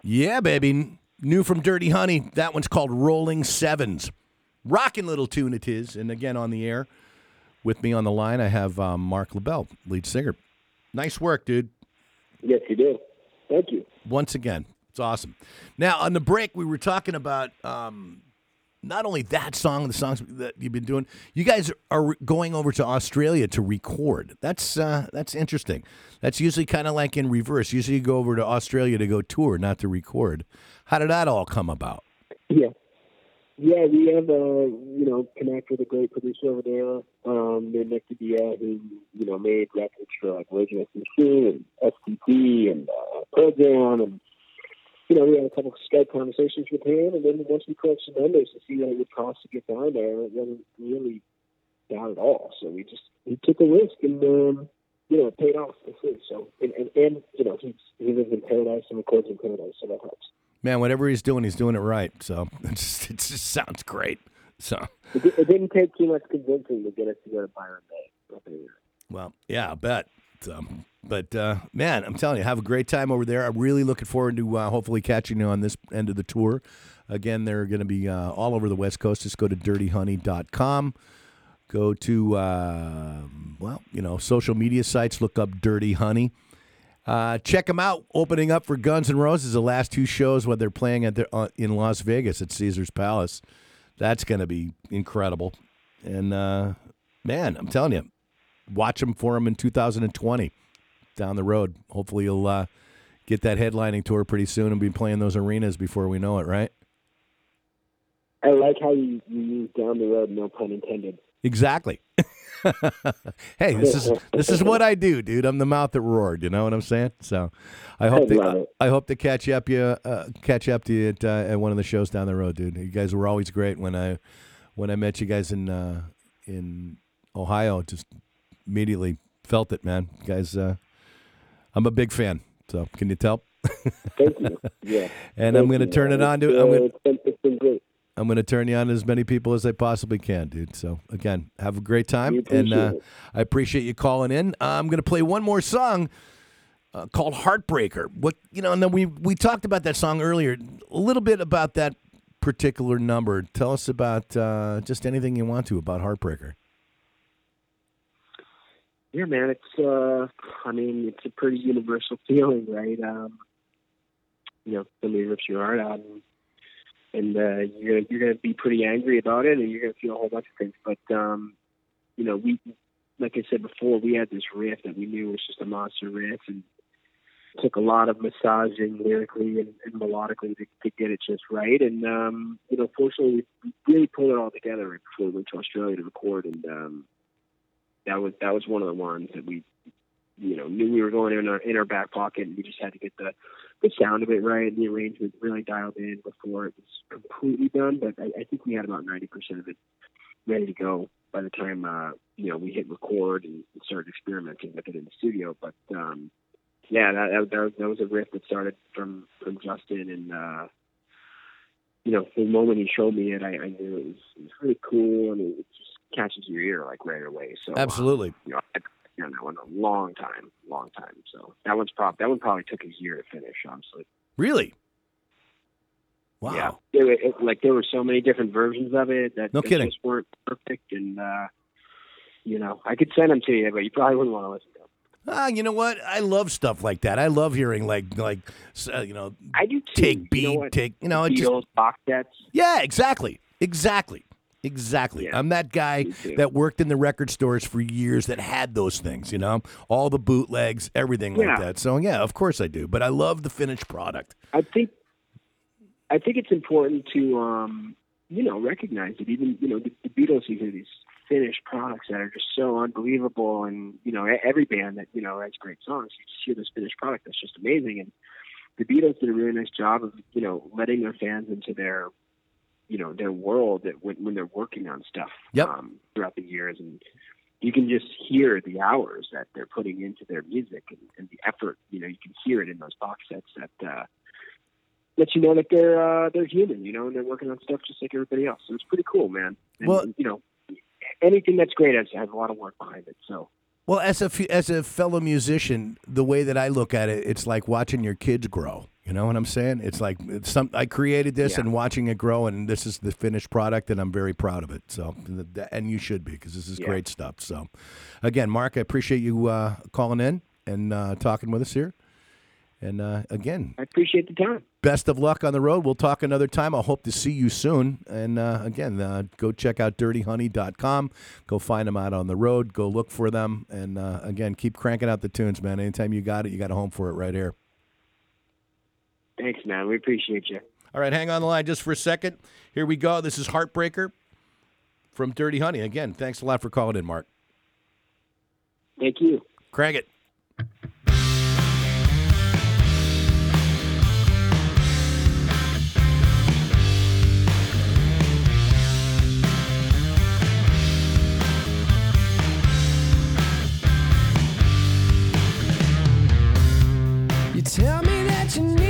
Yeah, baby. New from Dirty Honey. That one's called Rolling Sevens. Rocking little tune it is. And again, on the air with me on the line, I have um, Marc Labelle, lead singer. Nice work, dude. Yes, you do. Thank you. Once again, it's awesome. Now, on the break, we were talking about um, not only that song, the songs that you've been doing. You guys are going over to Australia to record. That's uh, that's interesting. That's usually kind of like in reverse. Usually, you go over to Australia to go tour, not to record. How did that all come about? Yeah. Yeah, we have uh, you know, connect with a great producer over there, um, named Nick DiDia, who, you know, made records for like Rage Against the Machine and STP and uh, Jam and you know, we had a couple of Skype conversations with him and then once we crunched some numbers to see what it would cost to get down there, it wasn't really down at all. So we just we took a risk and um you know, it paid off for free. So and, and, and you know, he's he lives in paradise and records in paradise, so that helps. Man, whatever he's doing, he's doing it right. So it just, it just sounds great. So, It, it didn't take too much convincing to get us to go to Byron Bay. well, yeah, I bet. So, but uh, man, I'm telling you, have a great time over there. I'm really looking forward to uh, hopefully catching you on this end of the tour. Again, they're going to be uh, all over the West Coast. Just go to dirtyhoney.com. Go to, uh, well, you know, social media sites. Look up Dirty Honey. Uh, check them out. Opening up for Guns N' Roses, the last two shows when they're playing at their, uh, in Las Vegas at Caesar's Palace. That's going to be incredible. And uh, man, I'm telling you, watch them for them in 2020 down the road. Hopefully, you'll uh, get that headlining tour pretty soon and be playing those arenas before we know it, right? I like how you, you use down the road, no pun intended. Exactly. hey, this is this is what I do, dude. I'm the mouth that roared. You know what I'm saying? So, I hope I to. I hope to catch up you uh, catch up to you at, uh, at one of the shows down the road, dude. You guys were always great when I when I met you guys in uh, in Ohio. Just immediately felt it, man. You guys, uh, I'm a big fan. So, can you tell? Thank you. Yeah. And I'm going to turn it on to I'm uh, gonna, it's been, it's been great. I'm going to turn you on to as many people as I possibly can, dude. So again, have a great time, and uh. I appreciate you calling in. Uh, I'm going to play one more song uh, called "Heartbreaker." What you know, and then we we talked about that song earlier. A little bit about that particular number. Tell us about uh, just anything you want to about "Heartbreaker." Yeah, man. It's uh, I mean, it's a pretty universal feeling, right? Um, you know, somebody rips your heart out, and, and uh, you're you're gonna be pretty angry about it, and you're gonna feel a whole bunch of things. But um, you know, we, like I said before, we had this riff that we knew was just a monster riff, and took a lot of massaging lyrically and, and melodically to, to get it just right. And um, you know, fortunately, we really pulled it all together right before we went to Australia to record, and um, that was that was one of the ones that we you know knew we were going in our in our back pocket and we just had to get the the sound of it right and the arrangement really dialed in before it was completely done but I, I think we had about ninety percent of it ready to go by the time uh you know we hit record and started experimenting with it in the studio but um yeah that that, that, was, that was a riff that started from from Justin and uh you know the moment he showed me it I, I knew it was, it was really cool and it just catches your ear like right away so uh, Absolutely. you know, on that one a long time, long time. So that one's probably that one probably took a year to finish, honestly. Really? Wow. Yeah, it, it, like there were so many different versions of it that, No kidding. just weren't perfect, and uh, you know, I could send them to you, but you probably wouldn't want to listen to them. Ah, you know what? I love stuff like that. I love hearing like like uh, you know I do too. take You beat, know take you know it just Beatles box sets. Yeah, exactly. Exactly. Exactly. Yeah, I'm that guy that worked in the record stores for years that had those things, you know, all the bootlegs, everything like that. So, yeah, of course I do. But I love the finished product. I think I think it's important to um, you know recognize that even you know the, the Beatles you hear these finished products that are just so unbelievable, and you know every band that you know has great songs, you just hear this finished product that's just amazing. And the Beatles did a really nice job of you know letting their fans into their you know their world that when, when they're working on stuff Yep. um, throughout the years and you can just hear the hours that they're putting into their music and, and the effort. You know, you can hear it in those box sets that uh, let you know that they're uh, they're human. You know, and they're working on stuff just like everybody else. So it's pretty cool, man. And, Well- you know, anything that's great has has a lot of work behind it. So Well, as a as a fellow musician, the way that I look at it, it's like watching your kids grow. You know what I'm saying? It's like it's some I created this Yeah. and watching it grow, and this is the finished product, and I'm very proud of it. So, and you should be because this is Yeah. great stuff. So, again, Marc, I appreciate you uh, calling in and uh, talking with us here. And uh, again, I appreciate the time. best of luck on the road. We'll talk another time. I hope to see you soon. And uh, again, uh, go check out dirtyhoney.com. Go find them out on the road. Go look for them. And uh, again, keep cranking out the tunes, man. Anytime you got it, you got a home for it right here. Thanks, man. We appreciate you. All right, hang on the line just for a second. Here we go. This is Heartbreaker from Dirty Honey. Again, thanks a lot for calling in, Marc. Thank you. Crank it. You tell me that you need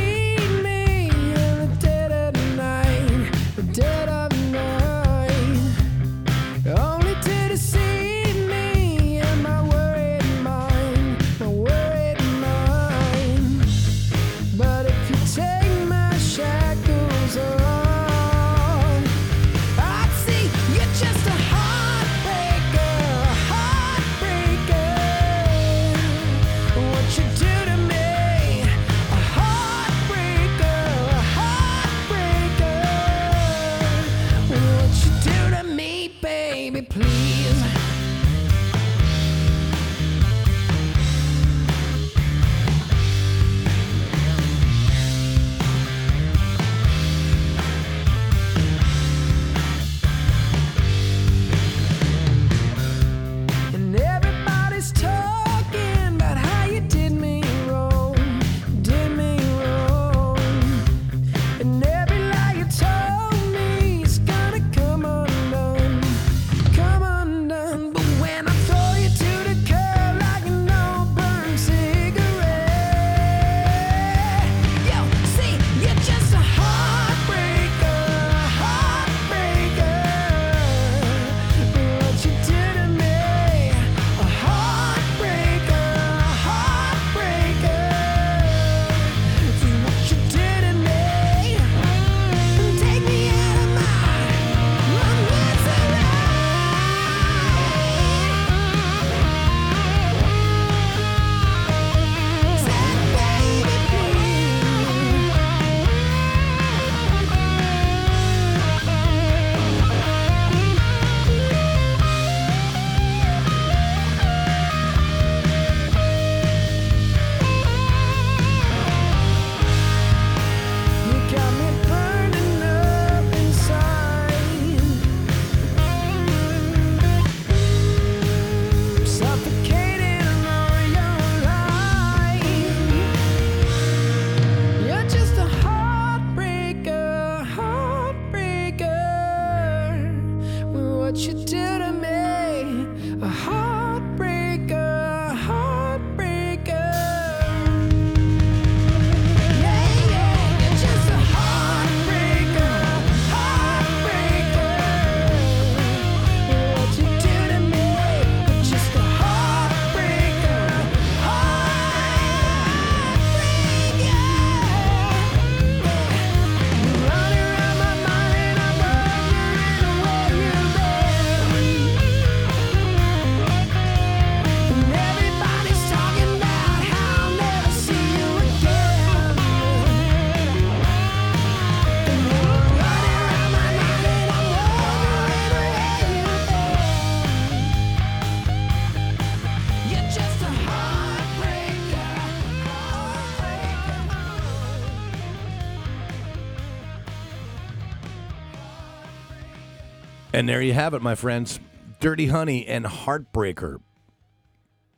And there you have it, my friends. Dirty Honey and Heartbreaker.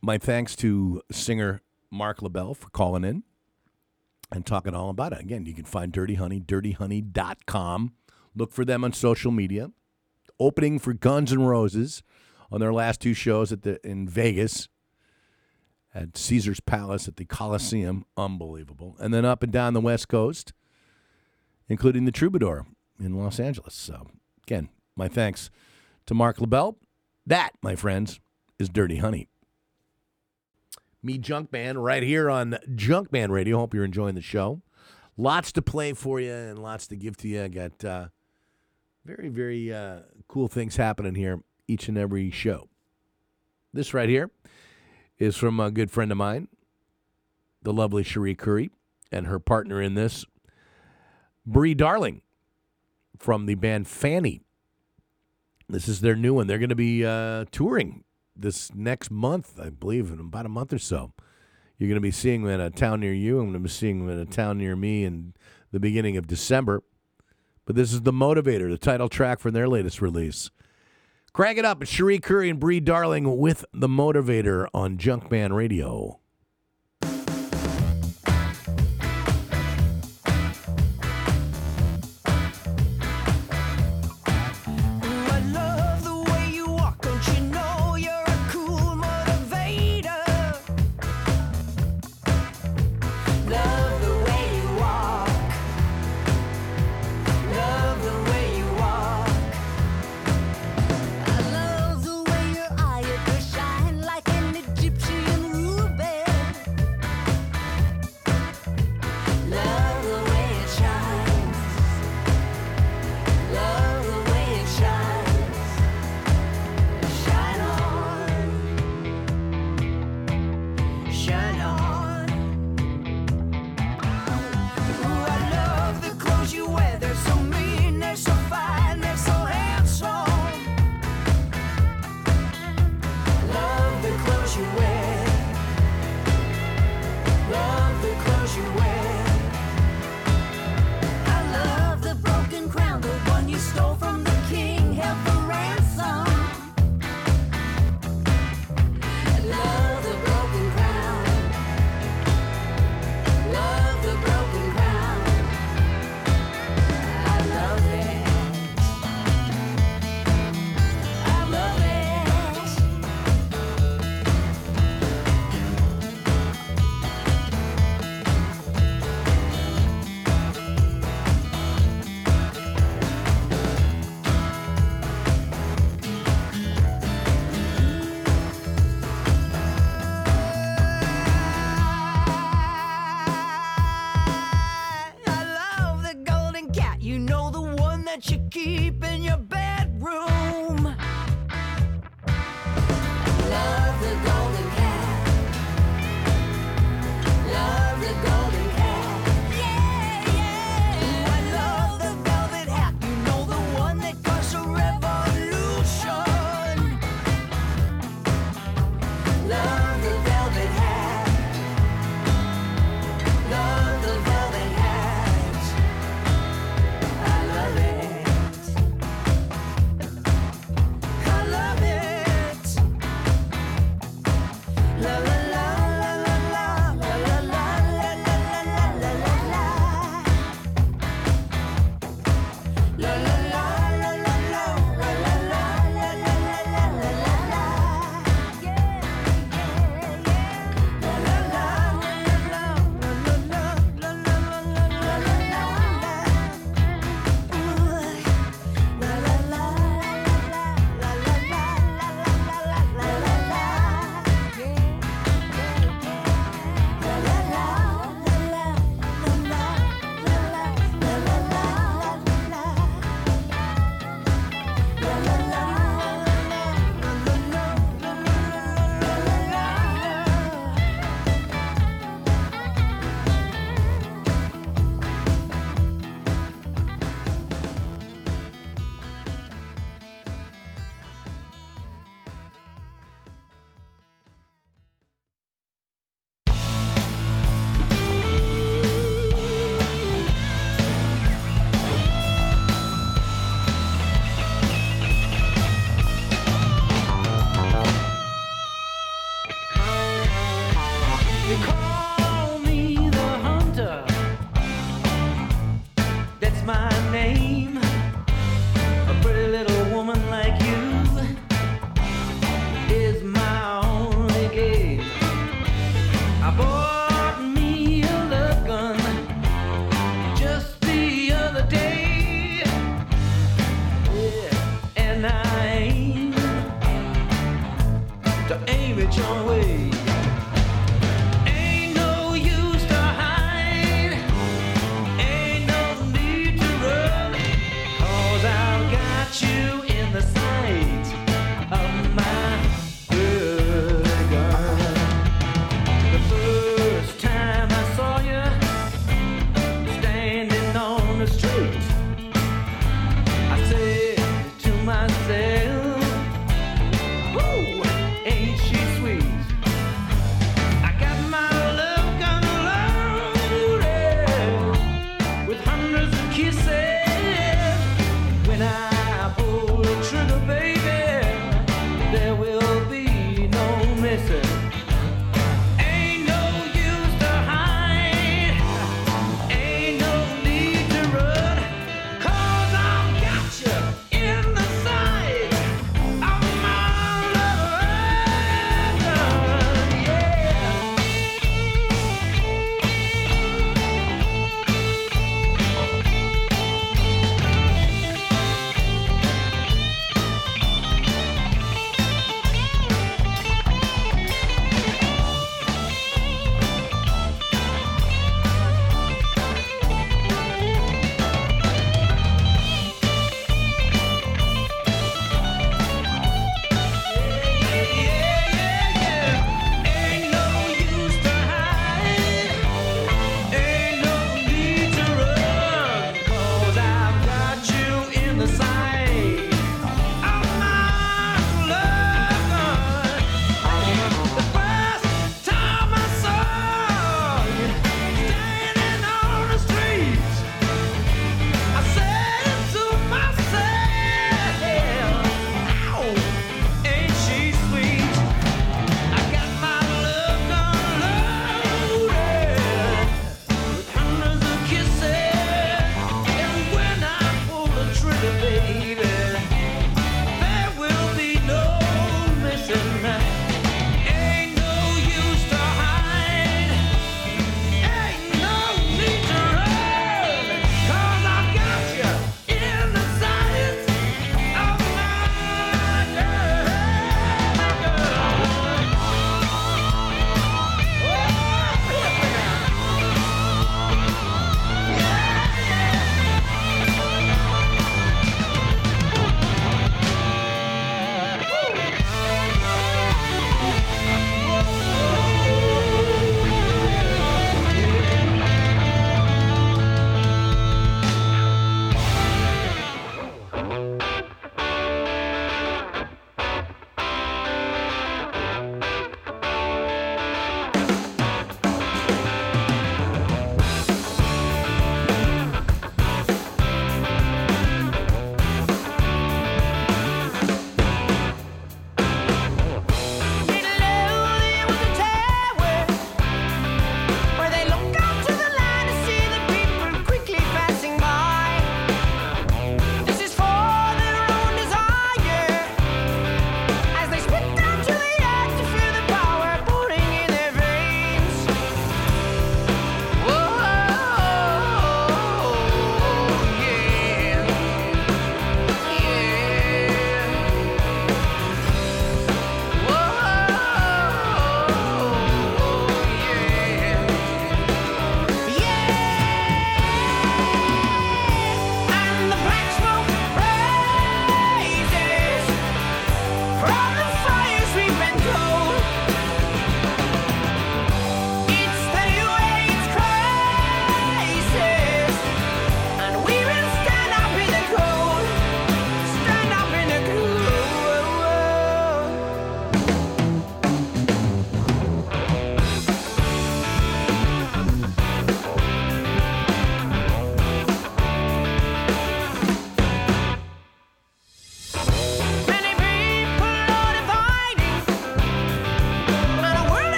My thanks to singer Marc Labelle for calling in and talking all about it. Again, you can find Dirty Honey, dirtyhoney.com. Look for them on social media. Opening for Guns N' Roses on their last two shows at the in Vegas at Caesar's Palace at the Coliseum. Unbelievable. And then up and down the West Coast, including the Troubadour in Los Angeles. So, again, my thanks to Marc Labelle. That, my friends, is Dirty Honey. Me, Junkman, right here on Junkman Radio. Hope you're enjoying the show. lots to play for you and lots to give to you. I got uh, very, very uh, cool things happening here each and every show. This right here is from a good friend of mine, the lovely Cherie Currie, and her partner in this, Brie Darling from the band Fanny. This is their new one. They're going to be uh, touring this next month, I believe, in about a month or so. You're going to be seeing them in a town near you. I'm going to be seeing them in a town near me in the beginning of December. But this is The Motivator, the title track from their latest release. Crank it up. Cherie Currie and Brie Darling with The Motivator on Junkman Radio.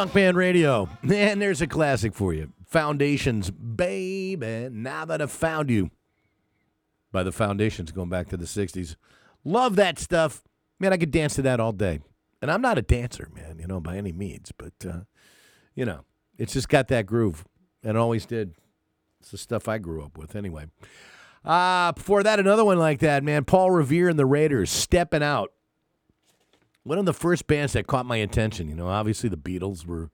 Junkman Radio. And there's a classic for you. Foundations, baby. Now that I've found you. By the Foundations, going back to the 60s. Love that stuff. Man, I could dance to that all day. And I'm not a dancer, man, you know, by any means. But, uh, you know, it's just got that groove. And always did. It's the stuff I grew up with anyway. Uh, before that, another one like that, man. Paul Revere and the Raiders, Stepping Out one of the first bands that caught my attention. You know, obviously the Beatles were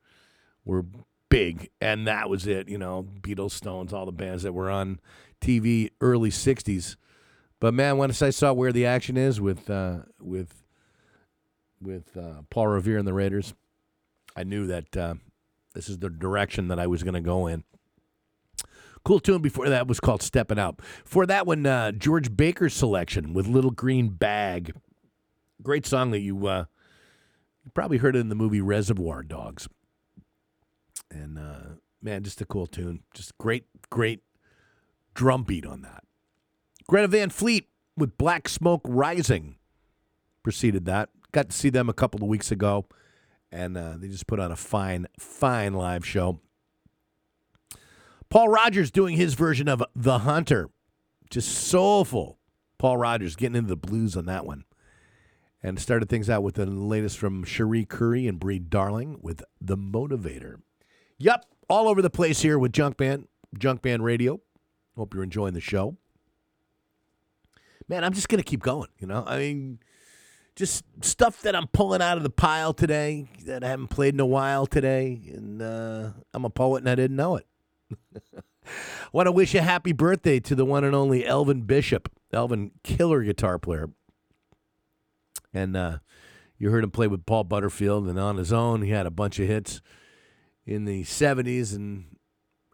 were big, and that was it. You know, Beatles, Stones, all the bands that were on TV early '60s. But man, once I saw where the action is with uh, with with uh, Paul Revere and the Raiders, I knew that uh, this is the direction that I was going to go in. Cool tune before that was called Stepping Out. For that one, uh, George Baker's selection with Little Green Bag. Great song that you uh, you probably heard it in the movie Reservoir Dogs. And uh, man, just a cool tune. Just great, great drum beat on that. Greta Van Fleet with Black Smoke Rising preceded that. Got to see them a couple of weeks ago, and uh, they just put on a fine, fine live show. Paul Rodgers doing his version of The Hunter. Just soulful. Paul Rodgers getting into the blues on that one. And started things out with the latest from Cherie Currie and Brie Darling with The Motivator. Yep, all over the place here with Junkman, Junk Band Radio. Hope you're enjoying the show. Man, I'm just going to keep going, you know? I mean, just stuff that I'm pulling out of the pile today that I haven't played in a while today. And uh, I'm a poet and I didn't know it. Want to wish a happy birthday to the one and only Elvin Bishop. Elvin, killer guitar player. And uh, you heard him play with Paul Butterfield, and on his own, he had a bunch of hits in the 70s and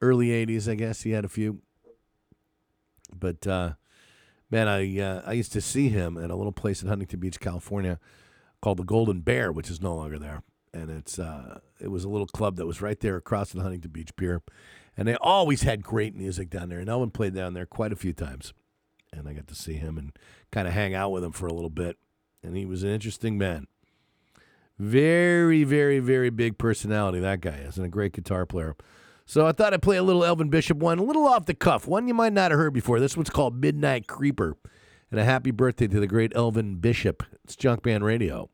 early 80s, I guess. He had a few. But uh, man, I uh, I used to see him at a little place in Huntington Beach, California, called the Golden Bear, which is no longer there. And it's uh, it was a little club that was right there across the Huntington Beach Pier, and they always had great music down there. And Elvin played down there quite a few times, and I got to see him and kind of hang out with him for a little bit. And he was an interesting man. Very, very, very big personality, that guy is, and a great guitar player. So I thought I'd play a little Elvin Bishop one, a little off the cuff, one you might not have heard before. This one's called Midnight Creeper. And a happy birthday to the great Elvin Bishop. It's Junkman Radio.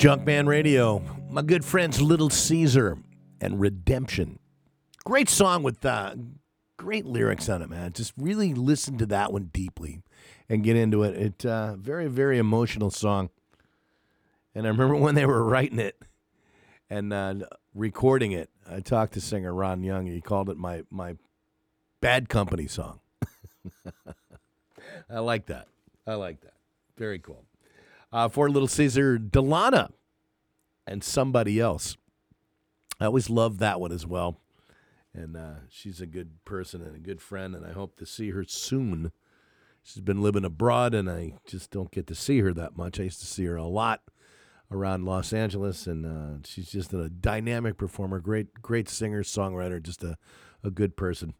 Junkman Radio, my good friends Little Caesar and Redemption. Great song with uh, great lyrics on it, man. Just really listen to that one deeply and get into it. It uh, very very emotional song. And I remember when they were writing it and uh, recording it. I talked to singer Ron Young. He called it my my bad company song. I like that. I like that. Very cool. Uh, for Little Caesar, Dilana and somebody else. I always love that one as well. And uh, she's a good person and a good friend, and I hope to see her soon. She's been living abroad, and I just don't get to see her that much. I used to see her a lot around Los Angeles, and uh, she's just a dynamic performer, great, great singer, songwriter, just a, a good person.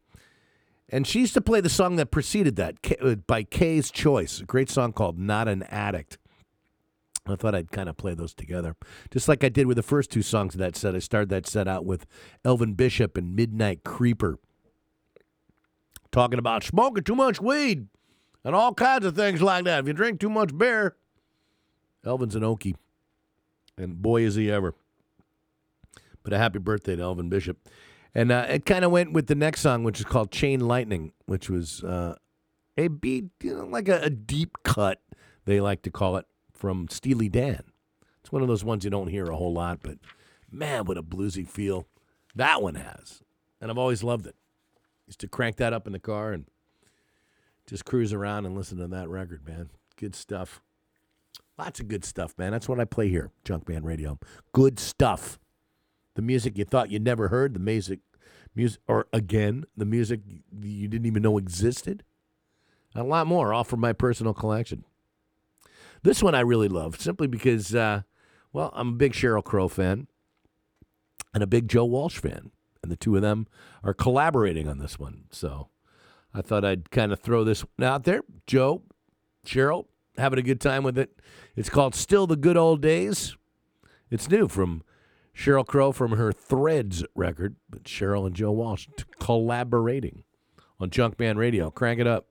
And she used to play the song that preceded that uh, by K's Choice, a great song called Not an Addict. I thought I'd kind of play those together. Just like I did with the first two songs of that set. I started that set out with Elvin Bishop and Midnight Creeper. Talking about smoking too much weed and all kinds of things like that. If you drink too much beer, Elvin's an Okie. And boy, is he ever. But a happy birthday to Elvin Bishop. And uh, it kind of went with the next song, which is called Chain Lightning, which was uh, a beat, you know, like a, a deep cut, they like to call it, from Steely Dan. It's one of those ones you don't hear a whole lot, but man, what a bluesy feel that one has. And I've always loved it. Used to crank that up in the car and just cruise around and listen to that record, man. Good stuff. Lots of good stuff, man. That's what I play here, Junkman Radio. Good stuff. The music you thought you never heard, the music, music, or again, the music you didn't even know existed, a lot more, all from my personal collection. This one I really love, simply because, uh, well, I'm a big Sheryl Crow fan and a big Joe Walsh fan, and the two of them are collaborating on this one. So I thought I'd kind of throw this out there. Joe, Sheryl, having a good time with it. It's called Still the Good Old Days. It's new from Sheryl Crow from her Threads record, but Sheryl and Joe Walsh collaborating on Junkman Radio. Crank it up.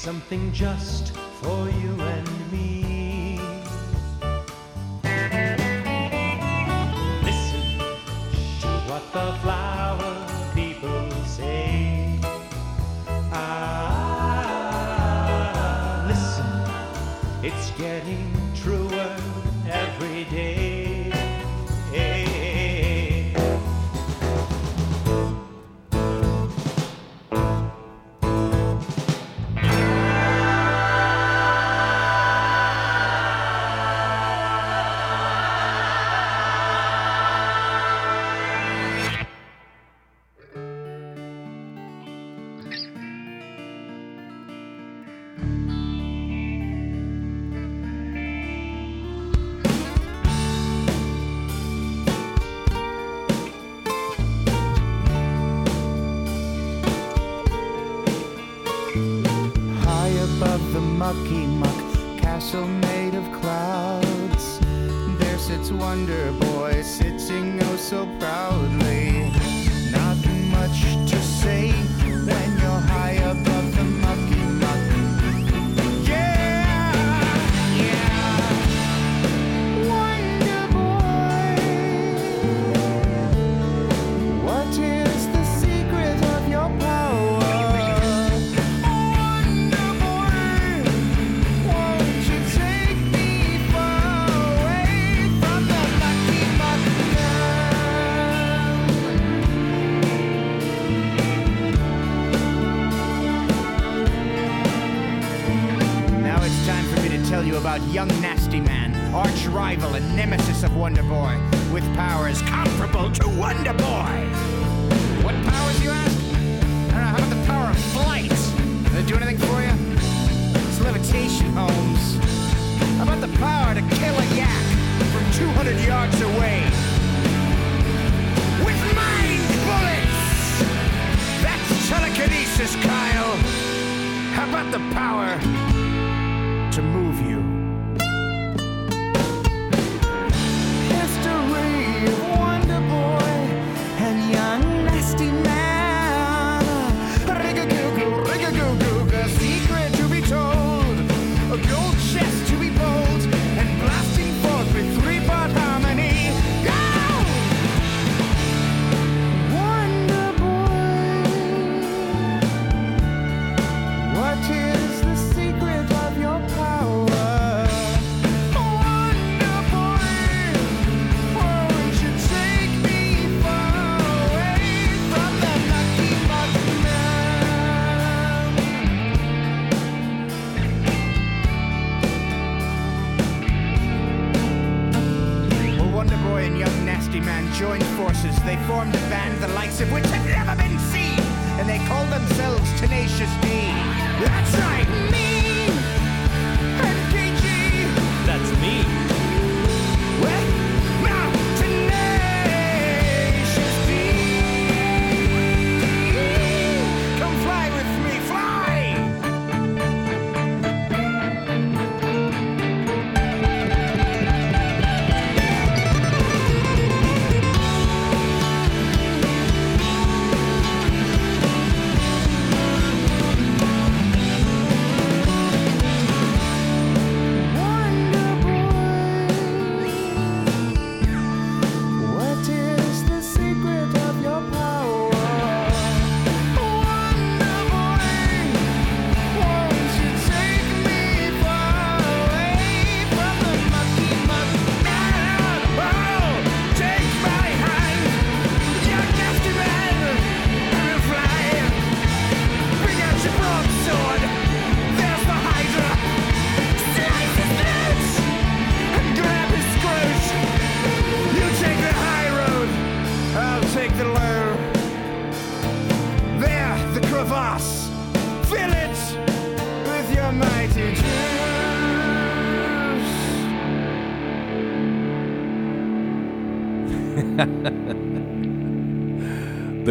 something just for you and me.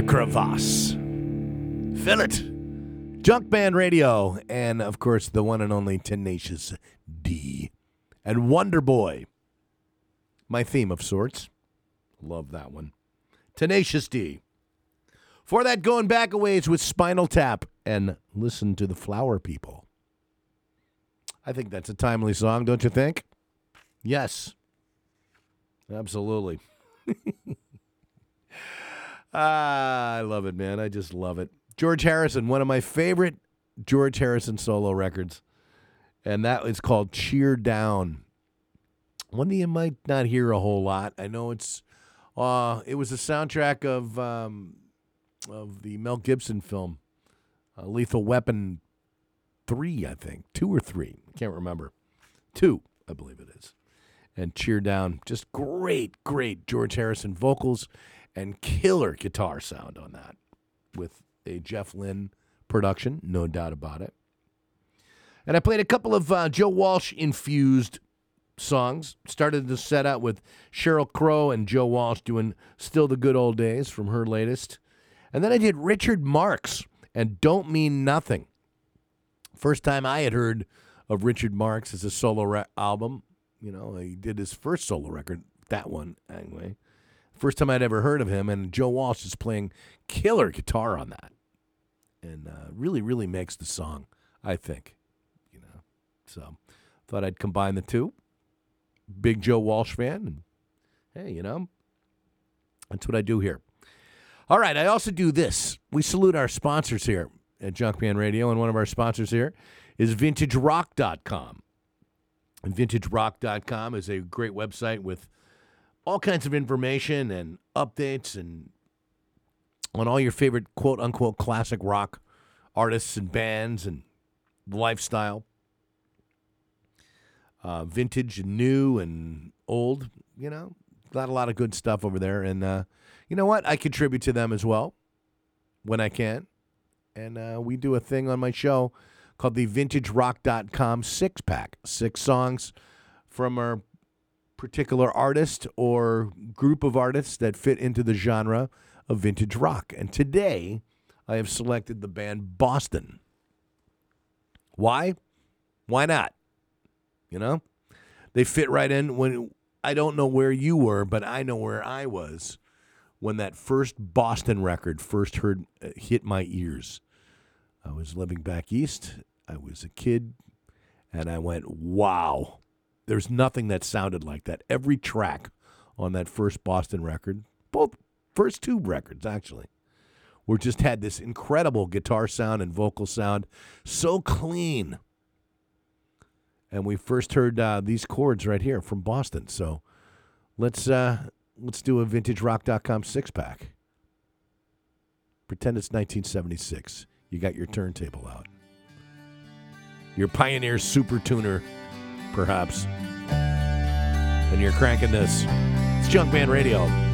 crevasse. Fill it. Junkman Radio, and of course, the one and only Tenacious D. And Wonderboy. My theme of sorts. Love that one. Tenacious D. For that, going back a ways with Spinal Tap and Listen to the Flower People. I think that's a timely song, don't you think? Yes. Absolutely. ah, I love it, man. I just love it. George Harrison, one of my favorite George Harrison solo records, and that is called Cheer Down. One that you might not hear a whole lot. I know it's uh it was a soundtrack of um of the Mel Gibson film uh, Lethal Weapon 3, I think. 2 or 3. I can't remember. 2, I believe it is. And Cheer Down, just great, great George Harrison vocals and killer guitar sound on that with a Jeff Lynne production, no doubt about it. And I played a couple of uh, Joe Walsh infused songs. Started the set out with Sheryl Crow and Joe Walsh doing Still the Good Old Days from her latest. And then I did Richard Marx and Don't Mean Nothing. First time I had heard of Richard Marx as a solo re- album. You know, he did his first solo record, that one anyway. First time I'd ever heard of him, and Joe Walsh is playing killer guitar on that, and uh, really, really makes the song. I think, you know. So, thought I'd combine the two. Big Joe Walsh fan, and hey, you know, that's what I do here. All right, I also do this. We salute our sponsors here at Junkman Radio, and one of our sponsors here is VintageRock.com. And VintageRock.com is a great website with all kinds of information and updates and on all your favorite quote unquote classic rock artists and bands and lifestyle. Uh, vintage and new and old, you know, got a lot of good stuff over there. And uh, you know what? I contribute to them as well when I can. And uh, we do a thing on my show called the VintageRock.com six pack. Six songs from our particular artist or group of artists that fit into the genre of vintage rock. And today, I have selected the band Boston. Why? Why not? You know, they fit right in when I don't know where you were, but I know where I was when that first Boston record first heard uh, hit my ears. I was living back east. I was a kid, and I went, "Wow!" There's nothing that sounded like that. Every track on that first Boston record, both first two records actually, were just had this incredible guitar sound and vocal sound, so clean. And we first heard uh, these chords right here from Boston. So let's uh, let's do a VintageRock.com six pack. Pretend it's 1976. You got your turntable out. Your Pioneer Super Tuner, perhaps. And you're cranking this. It's Junkman Radio.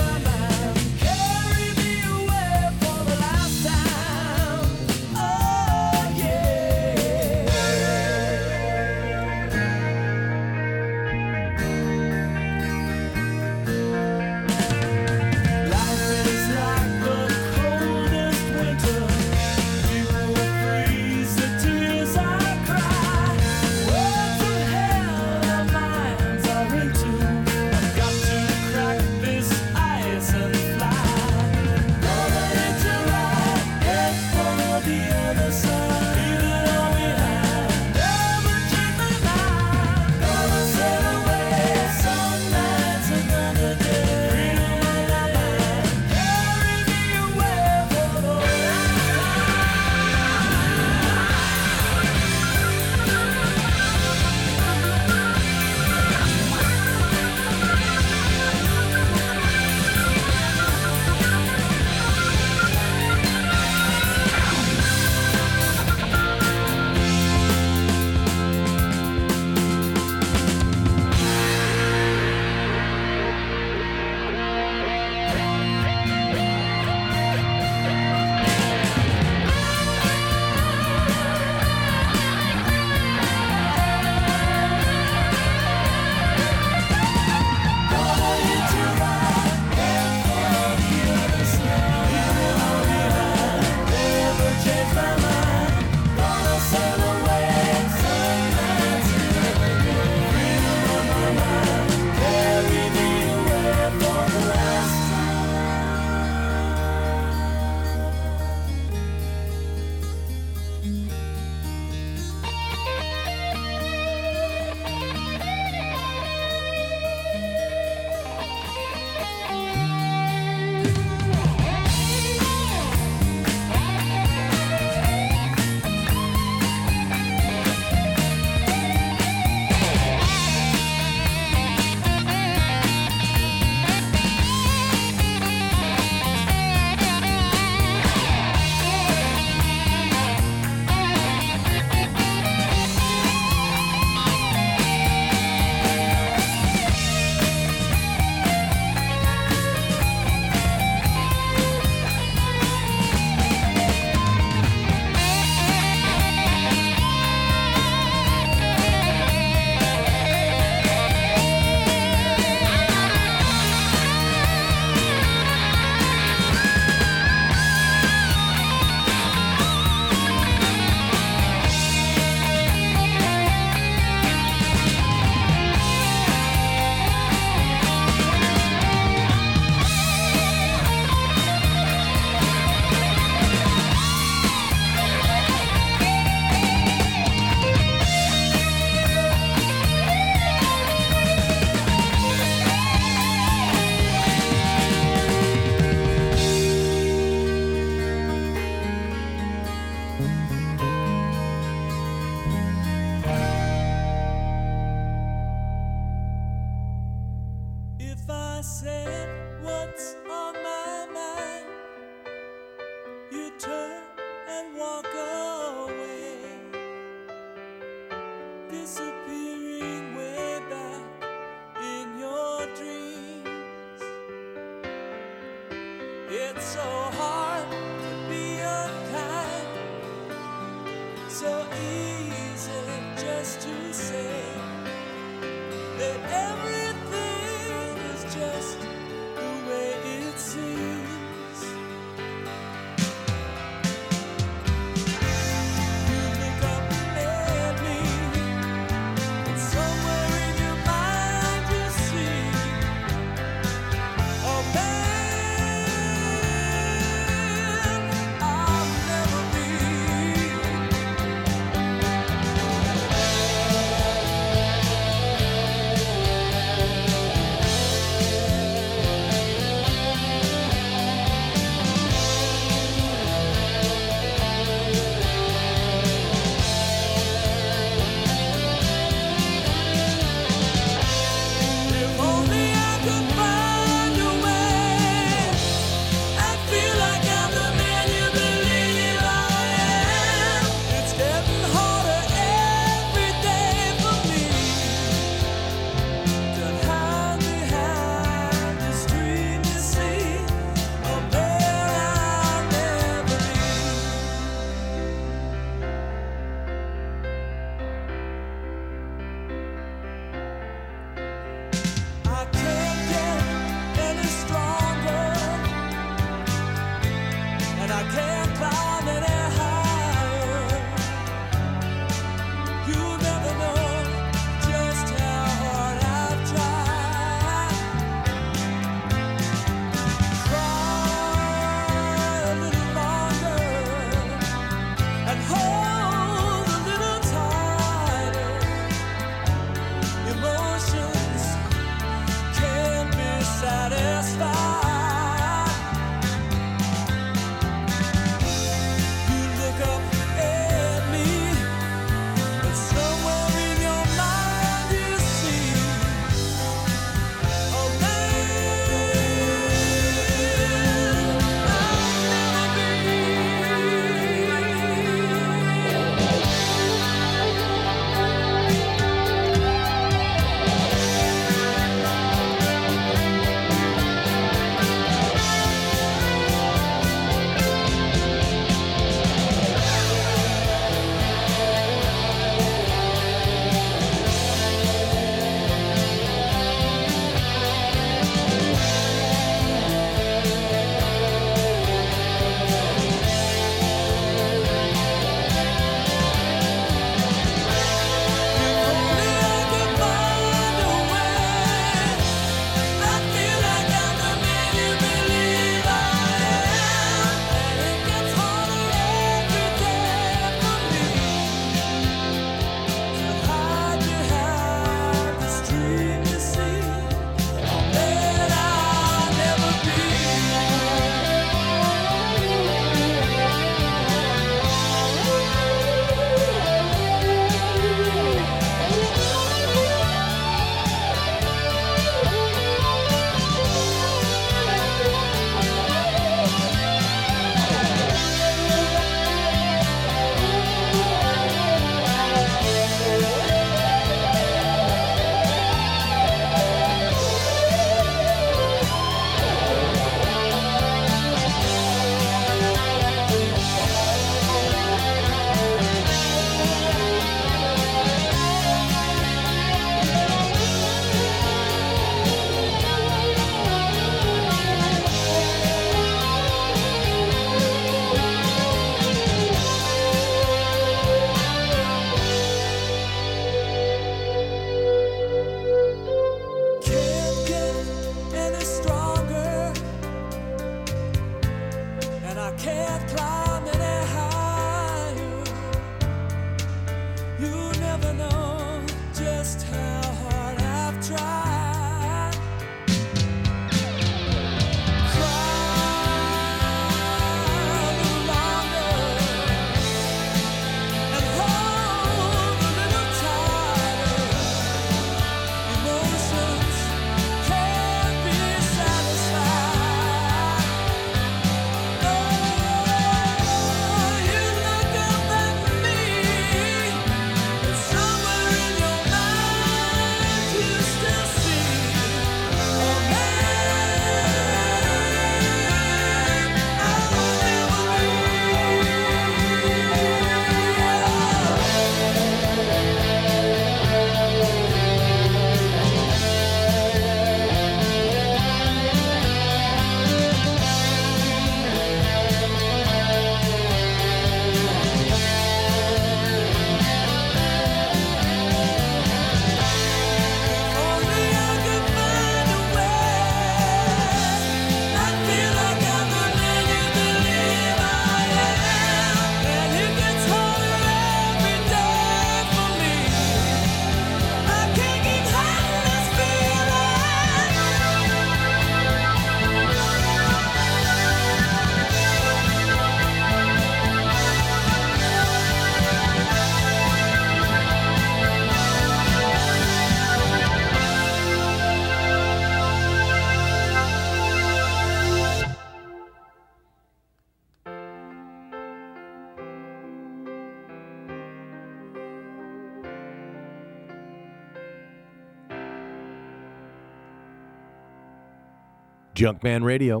Junkman Radio.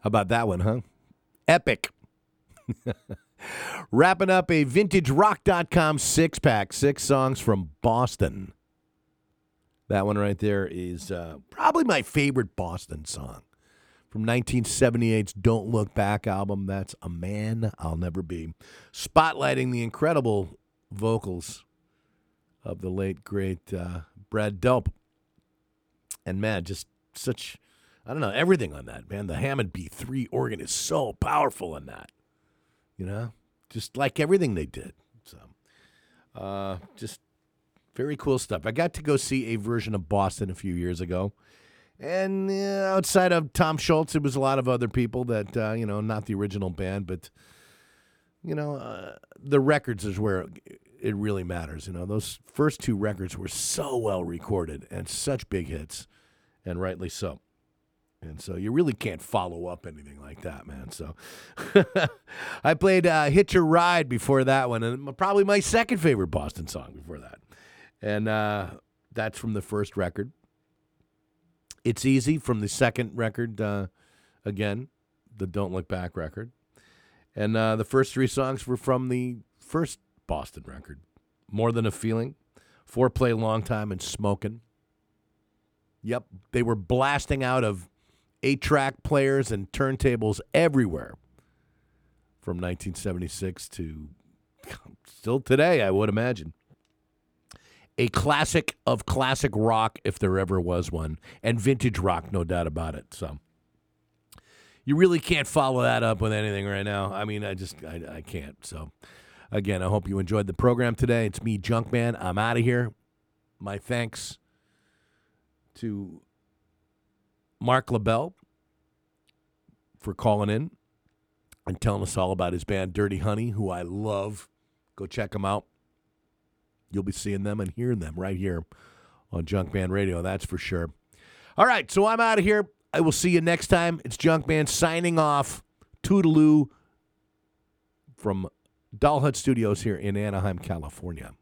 How about that one, huh? Epic. Wrapping up a vintagerock.com six pack, six songs from Boston. That one right there is uh, probably my favorite Boston song from 1978's Don't Look Back album. That's A Man I'll Never Be. Spotlighting the incredible vocals of the late, great uh, Brad Delp. And man, just such, I don't know, everything on that, man. The Hammond B3 organ is so powerful in that, you know, just like everything they did. So, uh, just very cool stuff. I got to go see a version of Boston a few years ago. And uh, outside of Tom Scholz, it was a lot of other people that, uh, you know, not the original band, but, you know, uh, the records is where it really matters. You know, those first two records were so well recorded and such big hits, and rightly so. And so you really can't follow up anything like that, man. So I played uh, Hitch a Ride before that one, and probably my second favorite Boston song before that. And uh, that's from the first record. It's Easy from the second record, uh, again, the Don't Look Back record. And uh, the first three songs were from the first Boston record More Than a Feeling, Foreplay Long Time, and Smokin'. Yep, they were blasting out of eight track players and turntables everywhere from 1976 to still today, I would imagine. A classic of classic rock, if there ever was one, and vintage rock, no doubt about it. So you really can't follow that up with anything right now. I mean, I just I, I can't. So again, I hope you enjoyed the program today. It's me, Junkman. I'm out of here. My thanks to Marc Labelle for calling in and telling us all about his band Dirty Honey, who I love. Go check them out. You'll be seeing them and hearing them right here on Junkman Radio, that's for sure. All right, so I'm out of here. I will see you next time. It's Junkman signing off. Toodaloo from Doll Hut Studios here in Anaheim, California.